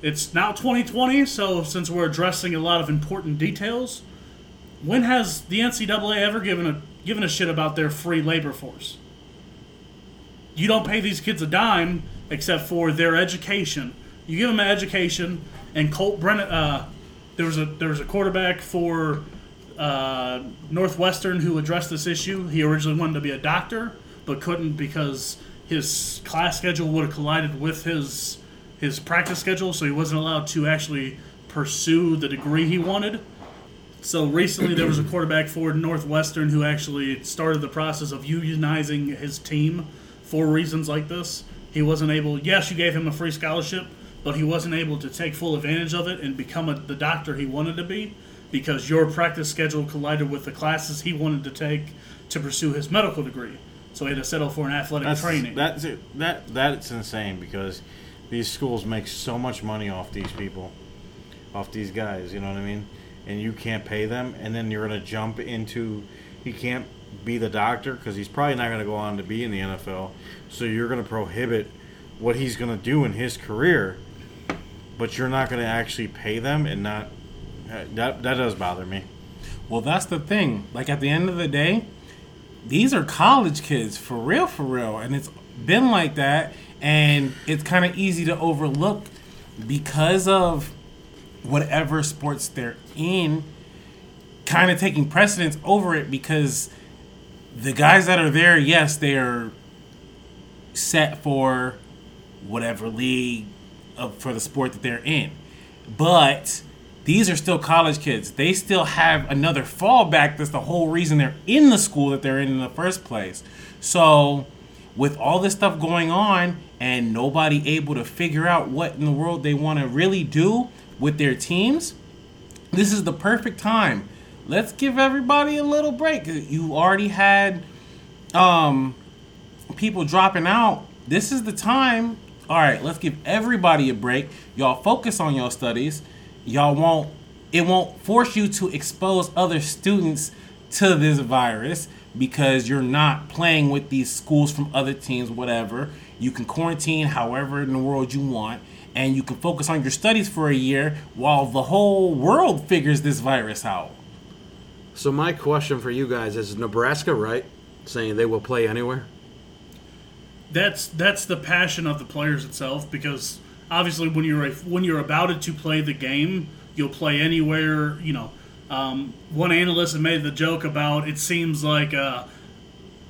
It's now 2020, so since we're addressing a lot of important details, when has the NCAA ever given a given a shit about their free labor force? You don't pay these kids a dime except for their education. You give them an education, and Colt Brennan. Uh, there was a there was a quarterback for uh, Northwestern who addressed this issue. He originally wanted to be a doctor, but couldn't because his class schedule would have collided with his his practice schedule, so he wasn't allowed to actually pursue the degree he wanted. So recently, there was a quarterback for Northwestern who actually started the process of unionizing his team for reasons like this. He wasn't able. Yes, you gave him a free scholarship, but he wasn't able to take full advantage of it and become a, the doctor he wanted to be because your practice schedule collided with the classes he wanted to take to pursue his medical degree. So he had to settle for an athletic That's training. that's it. That that's insane because these schools make so much money off these people, off these guys. You know what I mean? And you can't pay them, and then you're gonna jump into. He can't be the doctor because he's probably not gonna go on to be in the NFL. So you're gonna prohibit what he's gonna do in his career, but you're not gonna actually pay them and not. uh, That that does bother me. Well, that's the thing. Like at the end of the day, these are college kids for real, for real, and it's been like that, and it's kind of easy to overlook because of whatever sports they're in, kind of taking precedence over it because the guys that are there, yes, they are set for whatever league of, for the sport that they're in. But these are still college kids. They still have another fallback. That's the whole reason they're in the school that they're in in the first place. So, with all this stuff going on and nobody able to figure out what in the world they want to really do with their teams, this is the perfect time. Let's give everybody a little break. You already had um, people dropping out. This is the time. All right, let's give everybody a break. Y'all focus on your studies. Y'all won't. It won't force you to expose other students to this virus because you're not playing with these schools from other teams, whatever. You can quarantine however in the world you want, and you can focus on your studies for a year while the whole world figures this virus out. So my question for you guys is: Nebraska right, saying they will play anywhere? that's that's the passion of the players itself because obviously when you're a, when you're about it to play the game you'll play anywhere you know um, one analyst made the joke about it seems like uh,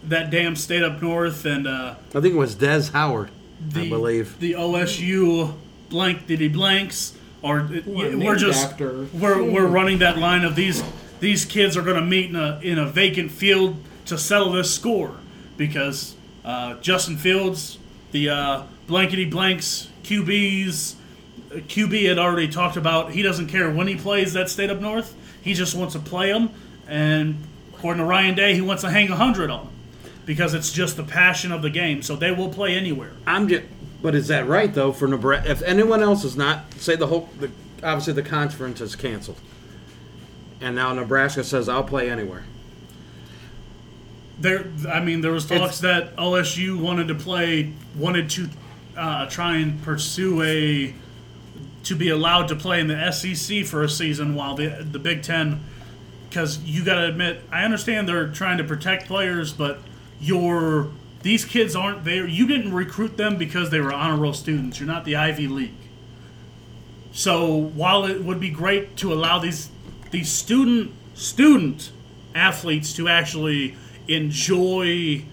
that damn state up north and uh, I think it was Des Howard, the, I believe. the OSU blank diddy blanks or it- Well, we're just after- we're, we're running that line of these these kids are going to meet in a in a vacant field to settle this score because uh, Justin Fields, the uh, blankety blanks QBs, uh, QB had already talked about he doesn't care when he plays that state up north. He just wants to play them, and according to Ryan Day, he wants to hang hundred on them because it's just the passion of the game. So they will play anywhere. I'm just, but is that right though for Nebraska? If anyone else is not, say the whole, the, obviously the conference is canceled, and now Nebraska says I'll play anywhere. There, I mean, there was talks It's- that OSU wanted to play, wanted to uh, try and pursue a to be allowed to play in the SEC for a season while the the Big Ten, because you got to admit, I understand they're trying to protect players, but your these kids aren't there. You didn't recruit them because they were honor roll students. You're not the Ivy League. So while it would be great to allow these these student student athletes to actually enjoy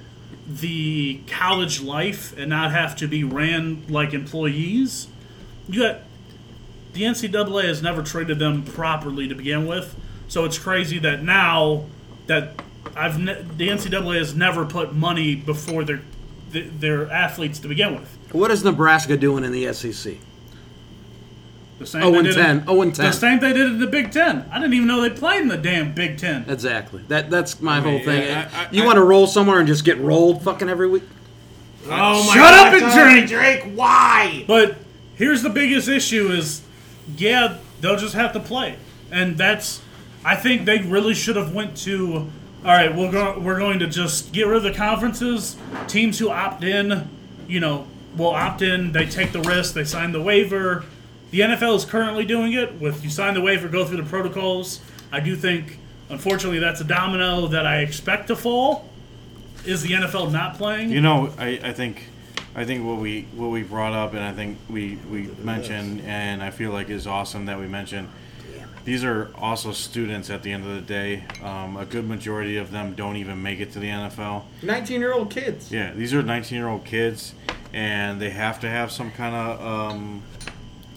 the college life and not have to be ran like employees, you got the NCAA has never treated them properly to begin with. So it's crazy that now that I've ne- the NCAA has never put money before their their athletes to begin with. What is Nebraska doing in the SEC? The same 0 they and did 10. in- 0 and 10. The same they did in the Big Ten. I didn't even know they played in the damn Big Ten. Exactly. That that's my mean, whole thing. yeah, I- I- you want to roll somewhere and just get rolled fucking every week? Oh my Shut up and God, drink. Drake, why? But here's the biggest issue: is yeah, they'll just have to play, and that's. I think they really should have went to. All right, we're going. We're going to just get rid of the conferences. Teams who opt in, you know, will opt in. They take the risk. They sign the waiver. The NFL is currently doing it with you sign the waiver, go through the protocols. I do think, unfortunately, that's a domino that I expect to fall. Is the NFL not playing? You know, I, I think I think what we what we brought up and I think we, we mentioned and I feel like is awesome that we mentioned these are also students at the end of the day. Um, a good majority of them don't even make it to the NFL. 19 year old kids. Yeah, these are 19 year old kids, and they have to have some kind of um,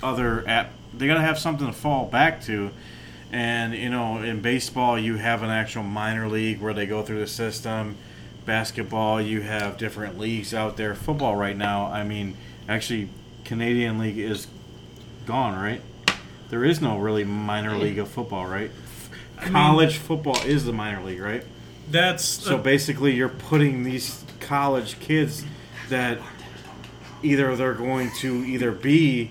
other app. They got to have something to fall back to. And you know, in baseball, you have an actual minor league where they go through the system. Basketball, you have different leagues out there. Football, right now, I mean, actually, Canadian League is gone, right? There is no really minor league of football, right? mean- College football is the minor league, right? That's So uh, basically, you're putting these college kids that either they're going to either be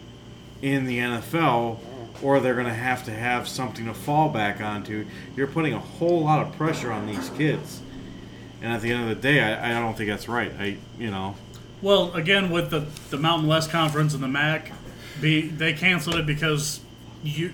in the NFL or they're going to have to have something to fall back onto. You're putting a whole lot of pressure on these kids, and at the end of the day, I, I don't think that's right. I, you know, well again with the the Mountain West Conference and the MAC, be they canceled it because you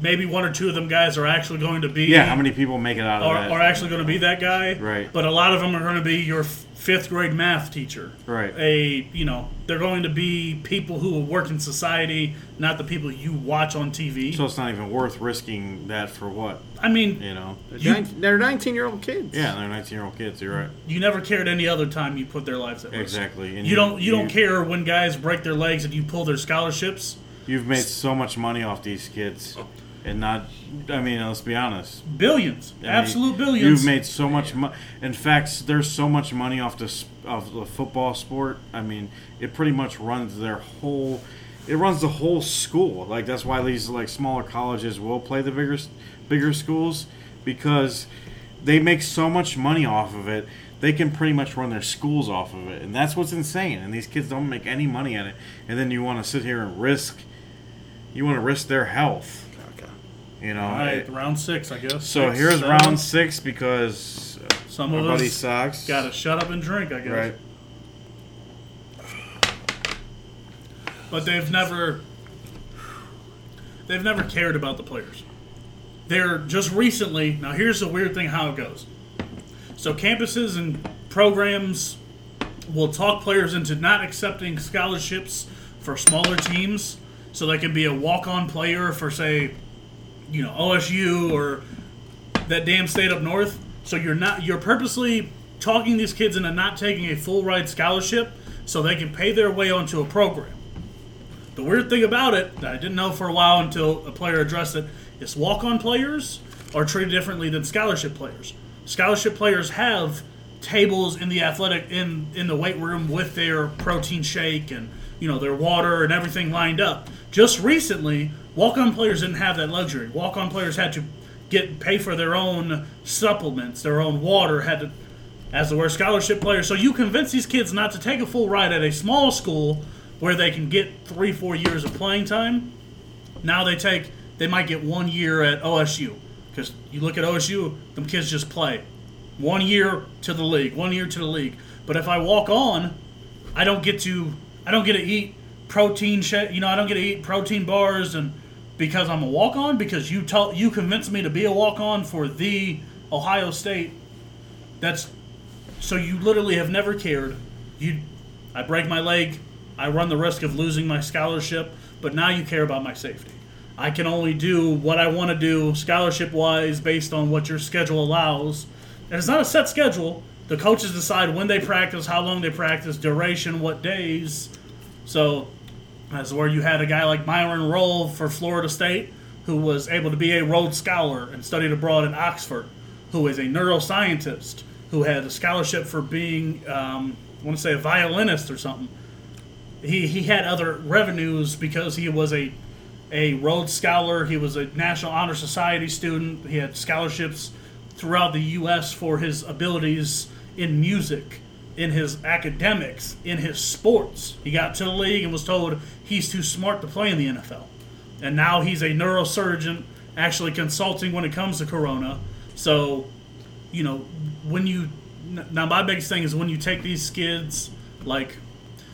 maybe one or two of them guys are actually going to be yeah. How many people make it out of are, that? are actually going to be that guy. Right. But a lot of them are going to be your fifth grade math teacher. Right. A you know they're going to be people who will work in society, not the people you watch on TV. so it's not even worth risking that for what? I mean, You know? You- They're 19 year old kids. Yeah, they're 19 year old kids. You're right. you never cared any other time you put their lives at risk. Exactly. And You don't you don't care when guys break their legs and you pull their scholarships. You've made so much money off these kids, and not. I mean, let's be honest. Billions, I mean, absolute billions. You've made so much money. In fact, there's so much money off this of the football sport. I mean, it pretty much runs their whole. It runs the whole school. Like that's why these like smaller colleges will play the bigger bigger schools because they make so much money off of it. They can pretty much run their schools off of it, and that's what's insane. And these kids don't make any money at it. And then you want to sit here and risk. You want to risk their health. Okay. You know. All right, it- round six, I guess. so Six, here's seven. round six because Some my of us Sox got to shut up and drink, I guess. right. but they've never they've never cared about the players. They're just recently now here's the weird thing how it goes. So campuses and programs will talk players into not accepting scholarships for smaller teams so they can be a walk-on player for say you know OSU or that damn state up north. So you're not you're purposely talking these kids into not taking a full ride scholarship so they can pay their way onto a program. The weird thing about it that I didn't know for a while until a player addressed it is walk-on players are treated differently than scholarship players. Scholarship players have tables in the athletic in in the weight room with their protein shake and you know their water and everything lined up. Just recently, walk-on players didn't have that luxury. Walk-on players had to get pay for their own supplements, their own water, had to as they were scholarship players. So you convince these kids not to take a full ride at a small school where they can get three, four years of playing time. Now they take, they might get one year at OSU because you look at OSU, them kids just play one year to the league, one year to the league. But if I walk on, I don't get to, I don't get to eat protein shake. You know, I don't get to eat protein bars and because I'm a walk on because you told you convinced me to be a walk on for the Ohio State. That's so you literally have never cared. You, I break my leg, I run the risk of losing my scholarship, but now you care about my safety. I can only do what I want to do scholarship wise based on what your schedule allows. And it's not a set schedule. The coaches decide when they practice, how long they practice, duration, what days. So that's where you had a guy like Myron Rolle for Florida State, who was able to be a Rhodes Scholar and studied abroad in Oxford, who is a neuroscientist, who had a scholarship for being, um, I want to say, a violinist or something. He, he had other revenues because he was a a Rhodes Scholar. He was a National Honor Society student. He had scholarships throughout the U.S. for his abilities in music, in his academics, in his sports. He got to the league and was told he's too smart to play in the NFL. And now he's a neurosurgeon, actually consulting when it comes to Corona. So, you know, when you now my biggest thing is when you take these kids like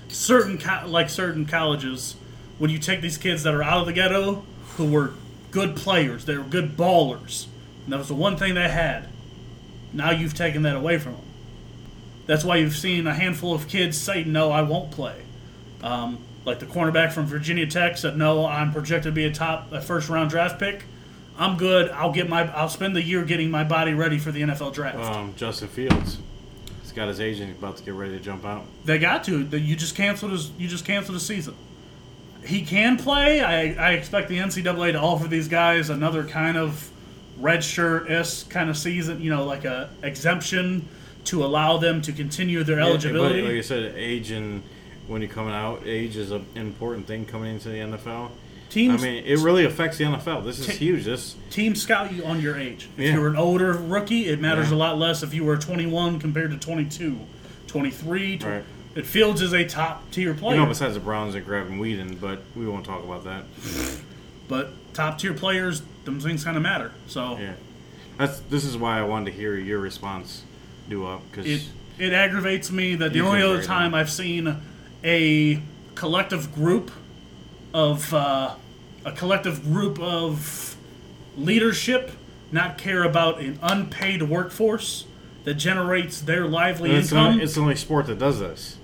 certain co- like certain colleges when you take these kids that are out of the ghetto who were good players they were good ballers and that was the one thing they had now you've taken that away from them that's why you've seen a handful of kids say no i won't play um, like the cornerback from virginia tech said no i'm projected to be a top a first round draft pick i'm good i'll get my i'll spend the year getting my body ready for the nfl draft Um, Justin Fields. He's got his agent about to get ready to jump out. They got to. You just canceled his. You just canceled his season. He can play. I, I expect the NCAA to offer these guys another kind of red shirt s kind of season. You know, like a exemption to allow them to continue their eligibility. But like I said, age and when you're coming out, age is an important thing coming into the NFL. teams, I mean, it really affects the NFL. This is huge. This team scout you on your age. If Yeah. you're an older rookie, it matters Yeah. a lot less if you were 21 compared to 22, 23. tw- Right. It Fields is a top tier player. you know, besides the Browns and grabbing Weeden, but we won't talk about that. but top tier players, them things kind of matter. So Yeah, that's this is why I wanted to hear your response, Doo-Wop because it it aggravates me that the only other time them. I've seen a collective group of uh, a collective group of leadership not care about an unpaid workforce that generates their lively it's, the income. only, it's the only sport that does this.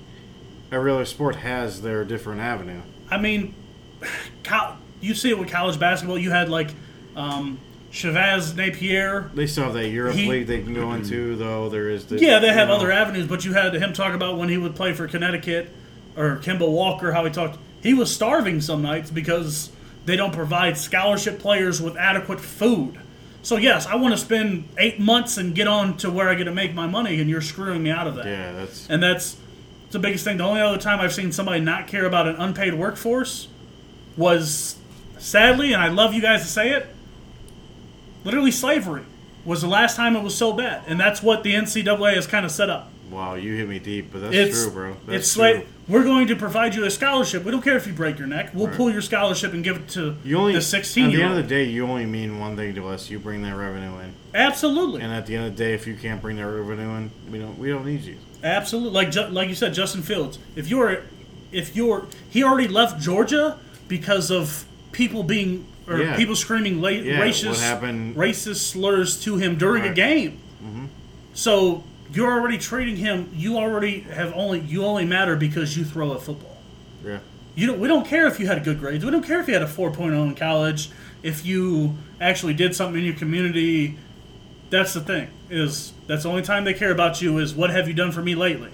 Every other sport has their different avenue. I mean, you see it with college basketball. You had like um, Shabazz Napier. They still have that Europe He- league they can go into, though. There is the Yeah, they have you know, other avenues, but you had him talk about when he would play for Connecticut or Kemba Walker, how he talked. He was starving some nights because they don't provide scholarship players with adequate food. So yes, I want to spend eight months and get on to where I get to make my money, and you're screwing me out of that. Yeah, that's And that's the biggest thing. The only other time I've seen somebody not care about an unpaid workforce was, sadly, and I love you guys to say it, literally slavery was the last time it was so bad, and that's what the NCAA has kind of set up. wow. You hit me deep, but that's It's true, bro. That's it's true. like we're going to provide you a scholarship. We don't care if you break your neck. We'll Right. pull your scholarship and give it to you only the 16 At the end of the day, you only mean one thing to us. You bring that revenue in, Absolutely, and at the end of the day, if you can't bring that revenue in, we don't we don't need you. absolutely. Like Ju- like you said, Justin Fields. If you're if you're he already left Georgia because of people being or Yeah. people screaming la- Yeah, racist racist slurs to him during a Right. game. Mm-hmm. So you're already treating him. You already have only you only matter because you throw a football. Yeah. You don't, we don't care if you had good grades. We don't care if you had a 4.0 in college. If you actually did something in your community, that's the thing. Is that's the only time they care about you is what have you done for me lately?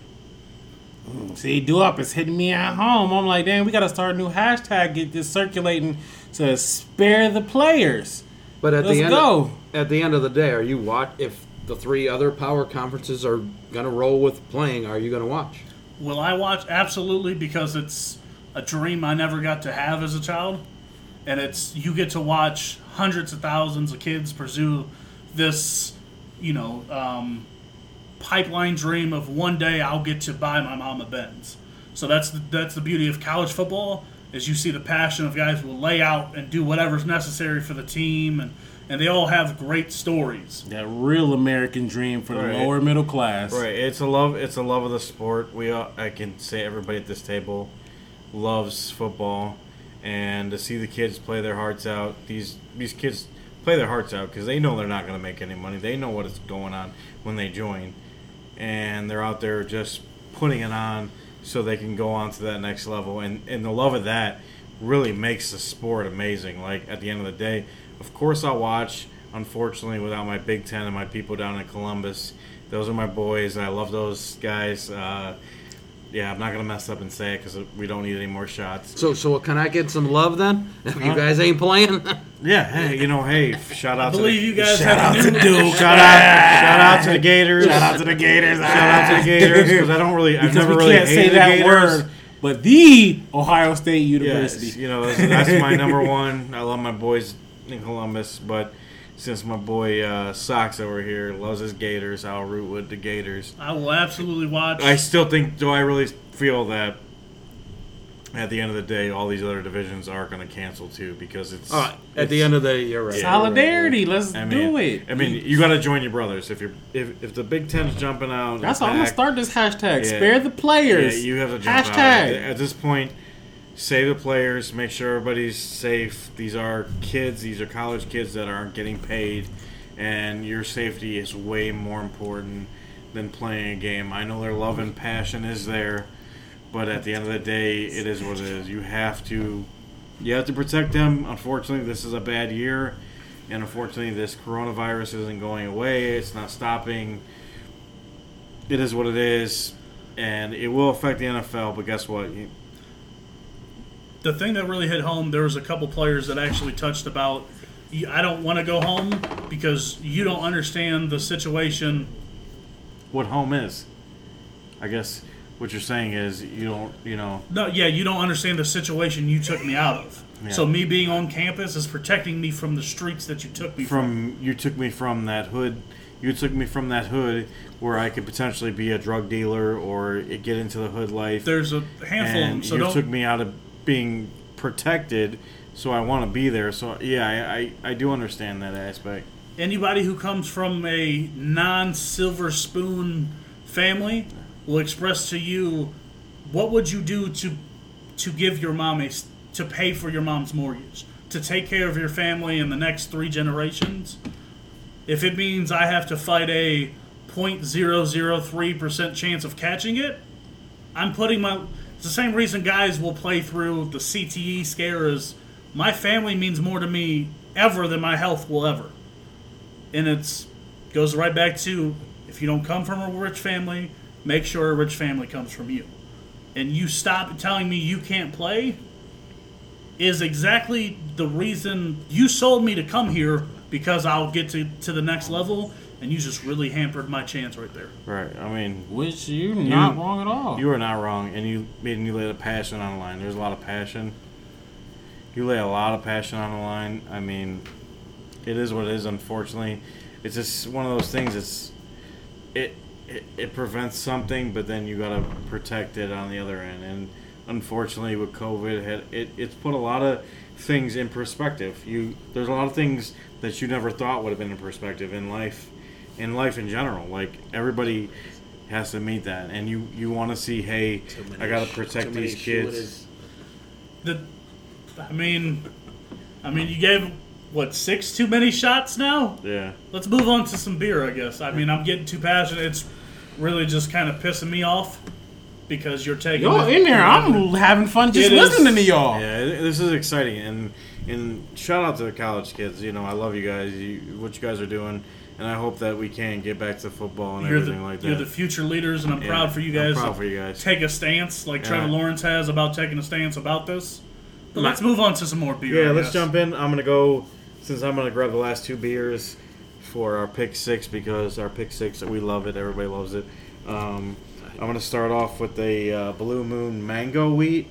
See, do up is hitting me at home. I'm like, damn, we gotta start a new hashtag, get this circulating to spare the players. But at Let's the end, go. at the end of the day, are you watch? If the three other power conferences are gonna roll with playing, are you gonna watch? Will I watch? Absolutely, because it's a dream I never got to have as a child, and it's you get to watch hundreds of thousands of kids pursue this, you know, um, pipeline dream of one day I'll get to buy my mom a Benz. So that's the, that's the beauty of college football is you see the passion of guys will lay out and do whatever's necessary for the team, and and they all have great stories. That real American dream for the lower middle class. Right. It's a love. It's a love of the sport. We. All, I can say everybody at this table loves football, and to see the kids play their hearts out. These these kids play their hearts out because they know they're not going to make any money. They know what is going on when they join, and they're out there just putting it on so they can go on to that next level. And and the love of that really makes the sport amazing. Like at the end of the day, of course I'll watch. Unfortunately, without my Big Ten and my people down in Columbus, those are my boys, I love those guys. Uh, yeah, I'm not gonna mess up and say it because we don't need any more shots. So, so can I get some love then? If you guys ain't playing, Yeah, hey, you know, hey, shout out I believe to the, you guys Shout have out to new Duke. shout out, shout out to the Gators, Shout out to the Gators. shout out to the Gators because I don't really, I've because never we really can't say the that Gators. word. But the Ohio State University. Yes, you know that's, that's my number one. I love my boys in Columbus, but since my boy uh, Sox over here loves his Gators, I'll root with the Gators. I will absolutely watch. I still think. Do I really feel that? At the end of the day, all these other divisions are going to cancel too because it's all right. At the end of the day, you're right. Solidarity. Let's I mean, do it. I mean, you got to join your brothers. If you're if, if the Big Ten's jumping out, That's how I'm gonna start this hashtag. Yeah. Spare the players. Yeah, you have to jump out. hashtag. At this point, save the players. Make sure everybody's safe. These are kids. These are college kids that aren't getting paid, and your safety is way more important than playing a game. I know their love and passion is there, but at the end of the day, it is what it is. You have to, you have to protect them. Unfortunately, this is a bad year, and unfortunately, this coronavirus isn't going away. It's not stopping it is what it is, and it will affect the NFL. But guess what? The thing that really hit home, there was a couple players that actually touched about. I don't want to go home because you don't understand the situation. What home is? I guess what you're saying is you don't. You know. No, yeah, you don't understand the situation you took me out of. Yeah. So me being on campus is protecting me from the streets that you took me from. From you took me from that hood. You took me from that hood where I could potentially be a drug dealer or get into the hood life. There's a handful of them, so you took me out of being protected, so I want to be there. So yeah, I, I, I do understand that aspect. anybody who comes from a non-silver spoon family will express to you what would you do to to give your mom a to pay for your mom's mortgage to take care of your family in the next three generations if it means i have to fight a 0.003% chance of catching it i'm putting my it's the same reason guys will play through the cte scare is my family means more to me ever than my health will ever and it's goes right back to if you don't come from a rich family, make sure a rich family comes from you. And you stop telling me you can't play is exactly the reason you sold me to come here because I'll get to, to the next level and you just really hampered my chance right there. Right. I mean, Which you not You- wrong at all. you are not wrong, and you made you laid a passion on the line. There's a lot of passion. You lay a lot of passion on the line. I mean, it is what it is. Unfortunately, it's just one of those things. It's it it, it prevents something, but then you gotta protect it on the other end. And unfortunately, with COVID, had it it's put a lot of things in perspective. You there's a lot of things that you never thought would have been in perspective in life, in life in general. Like everybody has to meet that, and you you want to see, hey, I gotta protect these kids. The, I mean, I mean, you gave what six too many shots now. Yeah. Let's move on to some beer, I guess. I mean, I'm getting too passionate. It's really just kind of pissing me off because you're taking. Y'all in there, I'm having fun just It is- listening to y'all. Yeah, this is exciting, and and shout out to the college kids. You know, I love you guys. You, what you guys are doing, and I hope that we can get back to football and You're the, everything like that. you're the future leaders, and I'm Yeah, proud for you I'm guys. proud to for you guys. Take a stance like Trevor Lawrence has about taking a stance about this. But let's move on to some more beer. Yeah, let's jump in. I'm gonna go since I'm gonna grab the last two beers for our pick six because our pick six we love it. Everybody loves it. Um, I'm gonna start off with a uh, Blue Moon Mango Wheat.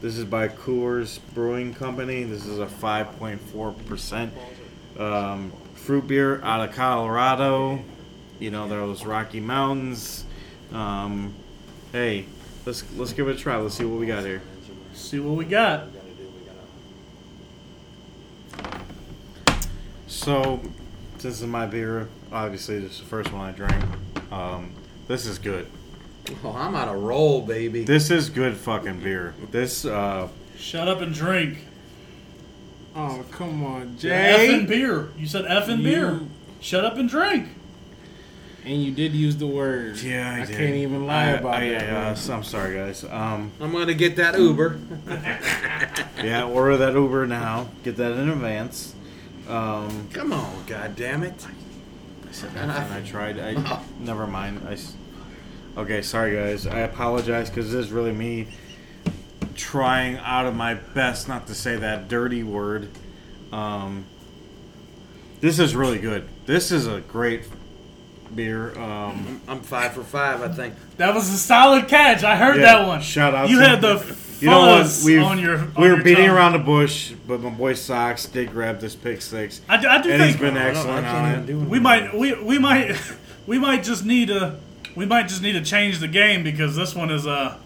This is by Coors Brewing Company. This is a 5.4 percent um, fruit beer out of Colorado. You know those Rocky Mountains. Um, hey, let's let's give it a try. Let's see what we got here. See what we got. So, this is my beer. Obviously, this is the first one I drank. Um, this is good. Oh, I'm on a roll, baby. This is good fucking beer. This, uh, Shut up and drink. Oh come on, Jay. F Jay. beer. You said effing You- beer. Shut up and drink. And you did use the word. yeah, I, I did. can't even lie I- about I, that. I, man. uh, I'm sorry, guys. Um, I'm gonna get that Uber. yeah, order that Uber now. Get that in advance. Um, Come on, God damn it! I said that and I tried. I never mind. I. s- Okay, sorry guys. I apologize because this is really me trying out of my best not to say that dirty word. Um, this is really good. This is a great beer. Um, I'm five for five, I think. That was a solid catch. I heard Yeah, that one. shout out You to- had the fuzz you know what? We on your. On we were your beating tongue. around the bush, but my boy Sox did grab this pick six, I, do- I do and think been I don't- excellent on it. we might we, we might we might just need to we might just need to change the game because this one is uh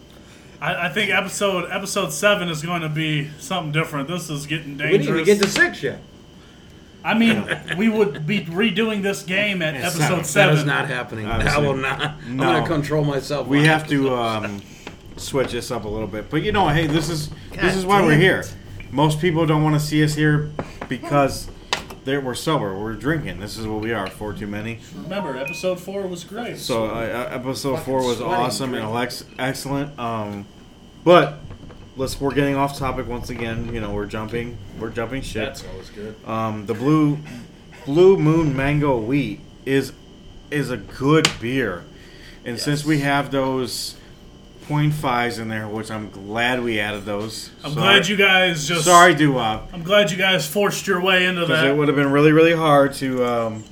I, I think episode episode seven is going to be something different. This is getting dangerous. We didn't even get to six yet. I mean, we would be redoing this game at It's episode not- seven. That is not happening. I will not. I'm gonna control myself. We have to um, switch this up a little bit, but you know, hey, this is this is why we're here. Most people don't want to see us here because they're, we're sober. We're drinking. This is what we are. Four too many. Remember, episode four was great. So uh, uh, episode Fucking four was sweating, awesome and drinking. Alex excellent. Um, but let's we're getting off topic once again. You know, we're jumping. We're jumping shit. That's always good. Um, the blue blue moon mango wheat is is a good beer. And since we have those 0.5s in there, which I'm glad we added those. I'm Sorry- glad you guys just. Sorry, doo. I'm glad you guys forced your way into Because it would have been really, really hard to. Um,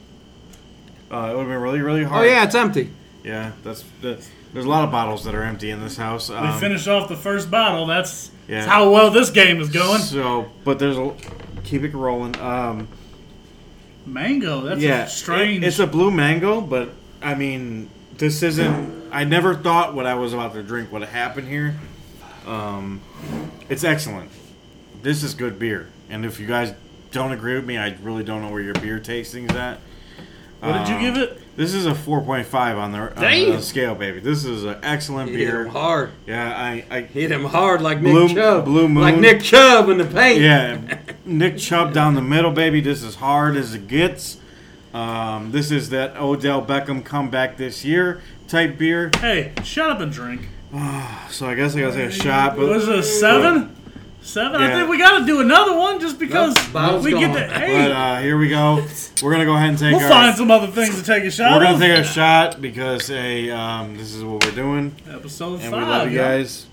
uh, it would have been really, really hard. Oh yeah, it's empty. Yeah, that's, that's. There's a lot of bottles that are empty in this house. We Um, finished off the first bottle. That's, Yeah. that's how well this game is going. So, but there's a. Keep it rolling. Um, Mango. That's yeah, a strange. it- it's a blue mango, but I mean, this isn't. I never thought what I was about to drink would happen here. Um, it's excellent. This is good beer, and if you guys don't agree with me, I really don't know where your beer tasting's at. what did you Um, give it? This is a 4.5 on the, on the scale, baby. This is an excellent Hit beer. him hard. Yeah, I, I Hit him hard like Nick Blue- Chubb. Blue Moon. Like Nick Chubb in the paint. yeah, Nick Chubb down the middle, baby. This is hard as it gets. Um, this is that Odell Beckham comeback this year type beer. Hey, shut up and drink. So I guess I gotta take a shot, but was it a seven? Seven? I Yeah. think we got to do another one just because Nope, bottle's we get gone. to. but Hey, uh, here we go. We're gonna go ahead and take we'll our. find some other things to take a shot. we're gonna of. take a shot because hey, um, this is what we're doing, Episode and five. we love you yeah. guys.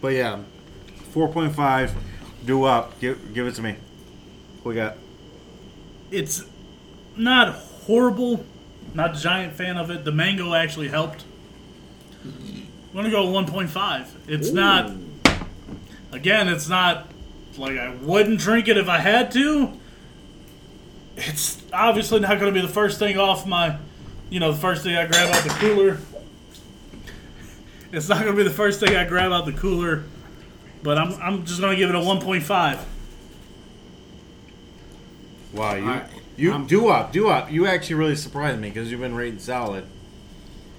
But yeah, four point five. Do up. Give give it to me. What we got? It's not horrible. Not a giant fan of it. The mango actually helped. I'm gonna go 1.5. It's not. Again, it's not like I wouldn't drink it if I had to. It's obviously not gonna be the first thing off my, you know, the first thing I grab out the cooler. It's not gonna be the first thing I grab out the cooler, but I'm I'm just gonna give it a 1.5. Wow, you Alright, you I'm- do up, do up. You actually really surprised me because you've been rating solid.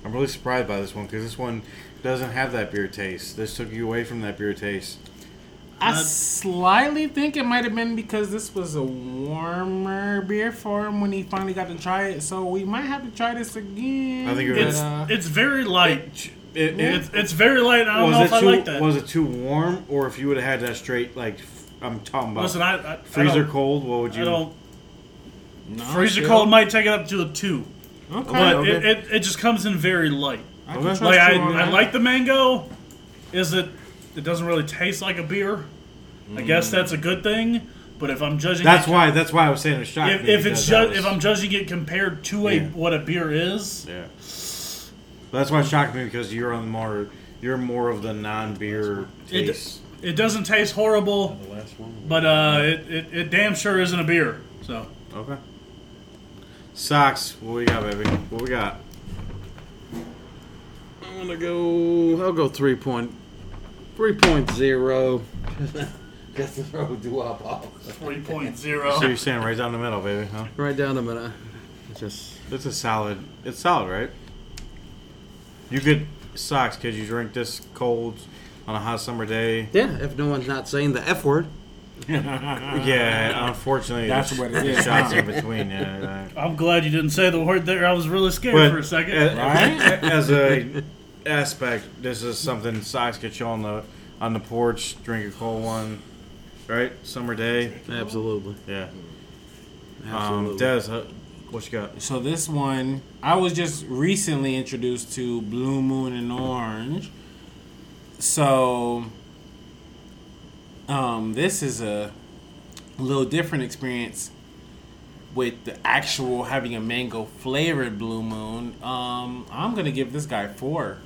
I'm really surprised by this one because this one doesn't have that beer taste. This took you away from that beer taste. I Uh, slightly think it might have been because this was a warmer beer for him when he finally got to try it. So we might have to try this again. I think you're It's uh, it's very light. It, it- It's it's very light. I don't know was if it I too like that. was it too warm or if you would have had that straight like I'm talking about Listen, I, I I freezer don't- cold? What would I you? don't. No, Freezer chill. cold might take it up to a two, Okay. but okay. It, it, it just comes in very light. I can Okay. trust Like I, on I that. like the mango. Is it? It doesn't really taste like a beer. I guess that's a good thing. But if I'm judging, That's it, why. That's why I was saying it shocked If, me if it's because I ju- was- if I'm judging it compared to a Yeah. what a beer is, yeah. That's why it shocked me because you're on more. You're more of the non-beer It- taste. it doesn't taste horrible. But uh, it, it, it damn sure isn't a beer. So Okay. Socks. What we got, baby? What we got? I'm gonna go. I'll go three point, three point zero. Just to throw do up off. three point So you're saying right down the middle, baby? Huh? Right down the middle. It's just It's a solid. It's solid, right? You could socks. Could you drink this cold on a hot summer day? yeah. If no one's not saying the f word. Yeah, unfortunately, That's what it there's. Shots in between, yeah. right. I'm glad you didn't say the word there. I was really scared But for a second. a- Right? as a aspect, this is something socks get you on the on the porch, drink a cold one, right? Summer day, Absolutely. yeah. Um, Absolutely. Des, uh, what you got? So this one, I was just recently introduced to Blue Moon and Orange. So, um, this is a little different experience with the actual having a mango flavored Blue Moon. Um, I'm gonna give this guy four.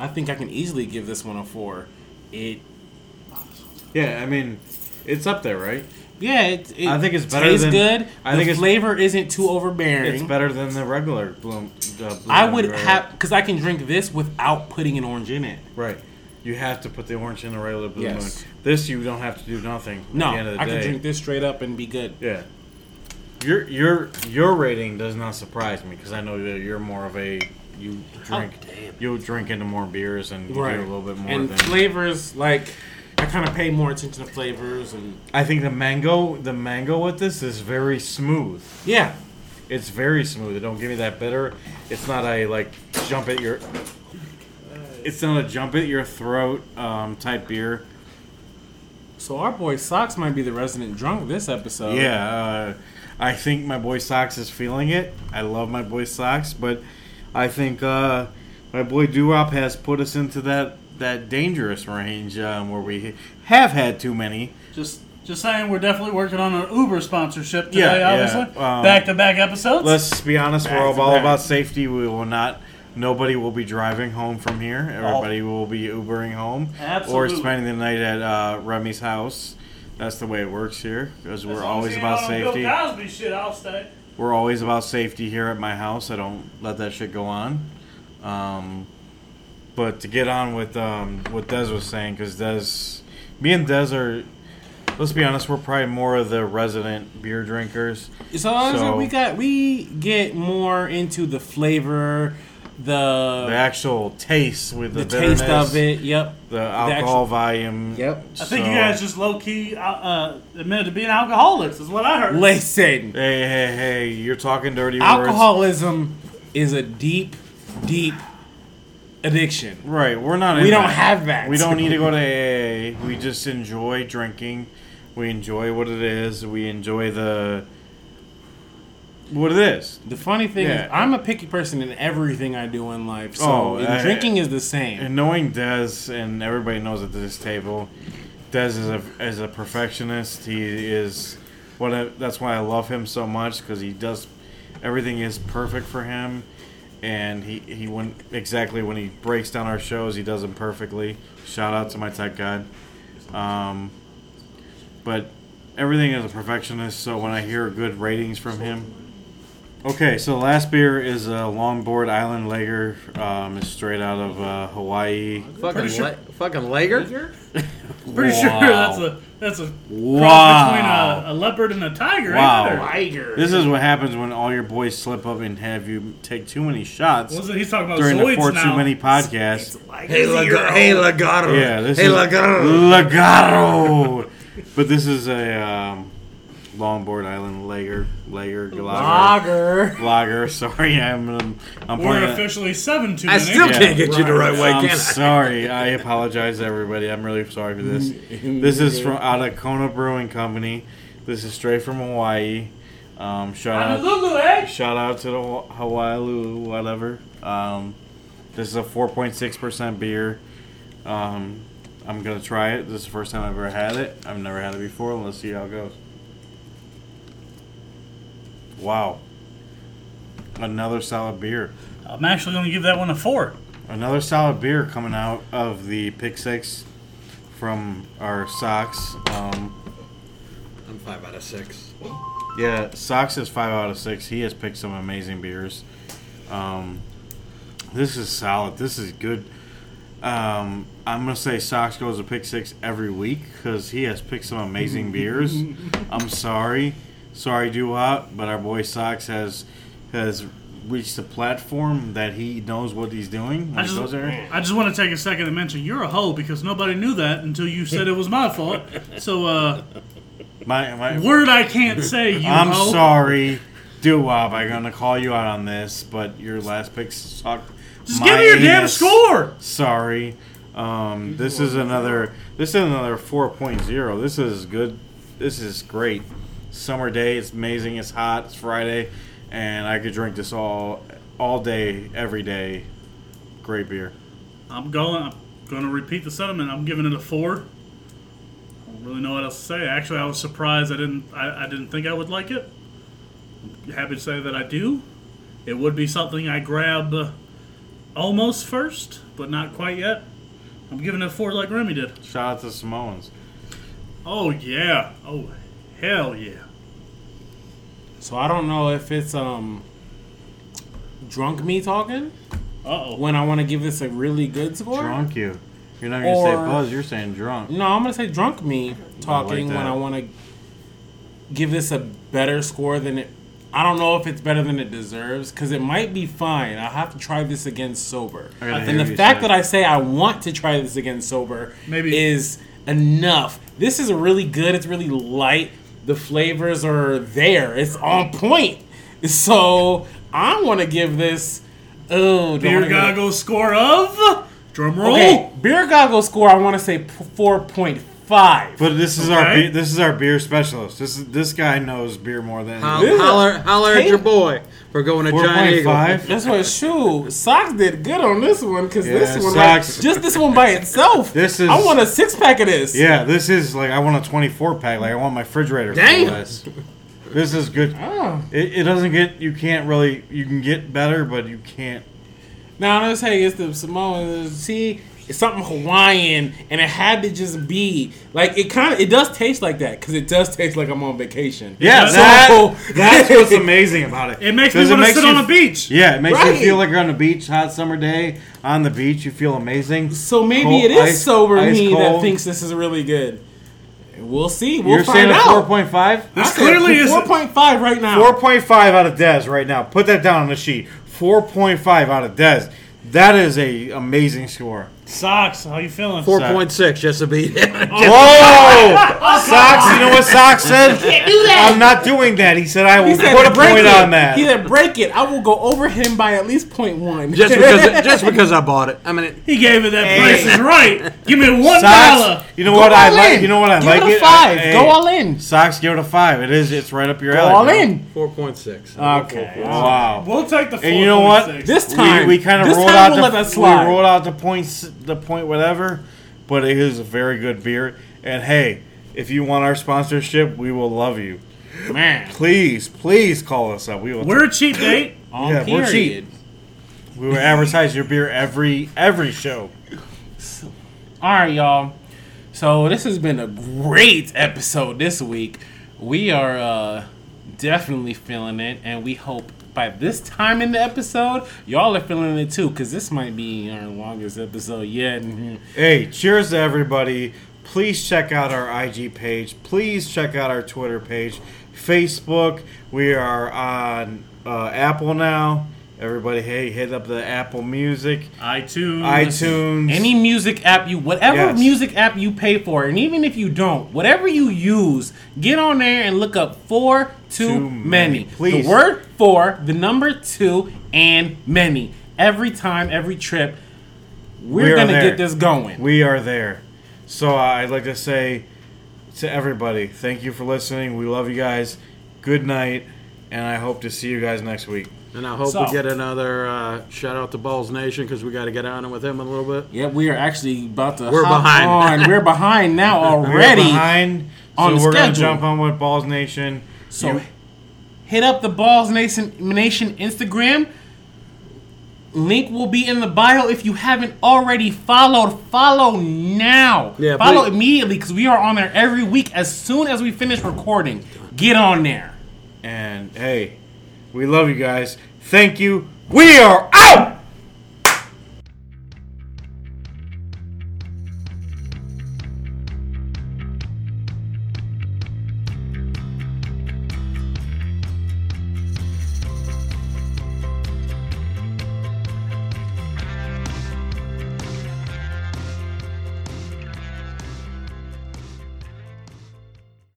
I think I can easily give this one a four. It, Yeah, I mean, it's up there, right? yeah, it, it I think it's better tastes than- good. I the think it's- flavor isn't too overbearing. It's better than the regular bloom. Uh, blue I would have because I can drink this without putting an orange in it. right. You have to put the orange in the regular blue Yes. moon. This you don't have to do nothing. No, at the end of the I day. can drink this straight up and be good. Yeah. Your your your rating does not surprise me because I know that you're more of a you drink you drink into more beers and you do a little bit more and than flavors like I kind of pay more attention to flavors and I think the mango the mango with this is very smooth. yeah. It's very smooth. It don't give me that bitter. It's not a like jump at your it's not a jump at your throat um, type beer. So our boy Socks might be the resident drunk this episode. Yeah, uh, I think my boy Socks is feeling it. I love my boy Socks, but I think uh, my boy Doo-Wop has put us into that that dangerous range um, where we have had too many. Just just saying, we're definitely working on an Uber sponsorship today. Yeah, yeah, obviously, um, back to back episodes. Let's be honest, we're all all about safety. We will not. Nobody will be driving home from here. Everybody will be Ubering home Absolutely. or spending the night at uh, Remy's house. That's the way it works here because we're always about safety. Bill Cosby shit, I'll stay. We're always about safety here at my house. I don't let that shit go on. Um, but to get on with um, what Des was saying, because Des, me and Des are, let's be honest, we're probably more of the resident beer drinkers. So, honestly, So- we got we get more into the flavor, the The actual taste with the, the taste of it. Yep. the alcohol volume. Yep. I think So- you guys just low key uh, uh, admitted to being alcoholics, is what I heard. Listen, Hey, hey, hey! You're talking dirty words. alcoholism is a deep, deep addiction. Right, we're not. We in don't that. have that. We don't need to go to AA. We just enjoy drinking. We enjoy what it is. We enjoy the what it is. The funny thing Yeah. is, I'm a picky person in everything I do in life. So Oh, and I- drinking is the same. And knowing Dez, and everybody knows at this table, Dez is a is a perfectionist. He is what I, that's why I love him so much because he does everything is perfect for him, and he he when exactly when he breaks down our shows, he does them perfectly. Shout out to my tech guy. Um, but everything is a perfectionist. So when I hear good ratings from him. Okay, so the last beer is a Longboard Island Lager. Um, it's straight out of uh, Hawaii. Fucking, Pretty sure- la- fucking Lager? Pretty sure that's a that's a cross between a, a leopard and a tiger. Wow. Ain't? Tiger. This is what happens when all your boys slip up and have you take too many shots What's it- He's talking about during the Four now. Too Many podcast. Hey, Lag- hey Lagato. Yeah, this hey, is Lagato. Lagaro. but this is a um, Longboard Island Lager, Lager, Lager, Lager. Lager. Sorry, I'm I'm, I'm We're playing. officially seven too I still Yeah. can't get you the right way, I'm can I? sorry. I apologize to everybody. I'm really sorry for this. This is from out of Kona Brewing Company. This is straight from Hawaii. Um, shout out, Honolulu, eh? shout out to the Hawaii, whatever. Um, this is a 4.6% beer. Um, I'm gonna try it. This is the first time I've ever had it. I've never had it before. Let's see how it goes. Wow, another solid beer. I'm actually going to give that one a four. Another solid beer coming out of the Pick Six from our socks. Um, I'm five out of six. yeah, Sox is five out of six. He has picked some amazing beers. Um, this is solid. This is good. Um, I'm gonna say Sox goes to Pick Six every week because he has picked some amazing beers. I'm sorry, sorry, Doo-Wop, but our boy Sox has has reached a platform that he knows what he's doing I just. I just want to take a second to mention you're a hoe because nobody knew that until you said it was my fault. So, uh, My, my, word I can't say, you I'm hoe. sorry, Doo-Wop. I'm gonna call you out on this, but your last pick sucked. Just my give me your damn score. Sorry. Um, this is another. This is another 4.0. This is good. This is great. Summer day. It's amazing. It's hot. It's Friday, and I could drink this all all day, every day. Great beer. I'm going. I'm going to repeat the sentiment. I'm giving it a four. I don't really know what else to say. Actually, I was surprised. I didn't. I, I didn't think I would like it. I'm happy to say that I do. It would be something I grab uh, almost first, but not quite yet. I'm giving it a four like Remy did. Shout out to Samoans. Oh yeah. Oh hell yeah. So I don't know if it's um drunk me talking Uh oh. when I want to give this a really good score. Drunk you. You're not gonna say buzz. You're saying drunk. No, I'm gonna say drunk me talking when. I want to give this a better score than it. I don't know if it's better than it deserves because it might be fine. I have to try this again sober. And the fact say that I say I want to try this again sober Maybe- is enough. This is really good. It's really light. The flavors are there. It's on point. So I want to give this. Oh, Beer Goggle score of drum roll. Okay, beer goggle score. I want to say four point five. But this is our Okay. be- this is our beer specialist. This is this guy knows beer more than Holler, This is holler, holler at Hey. your boy for going to four Giant point Eagle. five. That's what shoe Socks did good on this one because this Yeah, one, Sox- like, just this one by itself. This is- I want a six pack of this. Yeah, this is like I want a 24 pack. Like I want my refrigerator. full Damn. of this. This is good. Oh. It, it doesn't get. You can't really. You can get better, but you can't. Now let's say it's the Samoan. See, it's something Hawaiian, and it had to just be like it. Kind of it does taste like that because it does taste like I'm on vacation. Yeah, So- that, that's what's amazing about it. It makes me 'Cause want to sit you- on a beach. Yeah, it makes Right. you feel like you're on the beach, hot summer day on the beach. You feel amazing. So maybe Cold- it is ice- sober ice me that thinks this is really good. We'll see. We'll You're find saying a out. 4.5? This clearly is. four point five right now. 4.5 out of Dez right now. Put that down on the sheet. 4.5 out of Dez. That is a amazing score. Socks. How you feeling? Four point six, just to beat. Oh! Whoa! Socks, you know what Socks said? Can't do that. I'm not doing that. He said I will He said put a break point it. on that. He said break it. I will go over him by at least point one. just because, just because I bought it. I mean, it, He gave it that Hey. price is right. Give me one Socks, you know Go what I all like? in. You know what I Give like? it a it? five. Hey, Go all in. Socks, give it a five. It is. It's right up your Go alley. all bro. in. four point six. Okay. Wow. We'll take the. And you know what? 4.6. This time, we, we kind of this rolled time out we'll the let that slide. we rolled out the points, the point whatever, but it is a very good beer. And hey, if you want our sponsorship, we will love you. Man, Please, please call us up. We will. We're a cheap date. on Yeah, we're period. we will advertise your beer every every show. All right, y'all. So this has been a great episode this week. We are uh, definitely feeling it, and we hope by this time in the episode, y'all are feeling it too, because this might be our longest episode yet. Mhm. Hey, cheers to everybody. Please check out our IG page. Please check out our Twitter page, Facebook. We are on uh, Apple now. Everybody, hey, hit up the Apple Music, iTunes. iTunes. Any music app you, whatever Yes. music app you pay for, and even if you don't, whatever you use, get on there and look up four too, Too many. many. Please. The word four, the number two, and many. Every time, every trip, we're We gonna there. get this going. We are there. So uh, I'd like to say to everybody, thank you for listening. We love you guys. Good night, and I hope to see you guys next week. And I hope So- we get another uh, shout out to Balls Nation because we got to get on it with him a little bit. Yeah, we are actually about to. We're hop behind. On. We're behind now We're already. behind, on so we're gonna jump on with Balls Nation. So You- hit up the Balls Nation Nation Instagram. Link will be in the bio if you haven't already followed. Follow now. Yeah, follow please. immediately because we are on there every week as soon as we finish recording. Get on there. and hey, we love you guys. Thank you. We are out.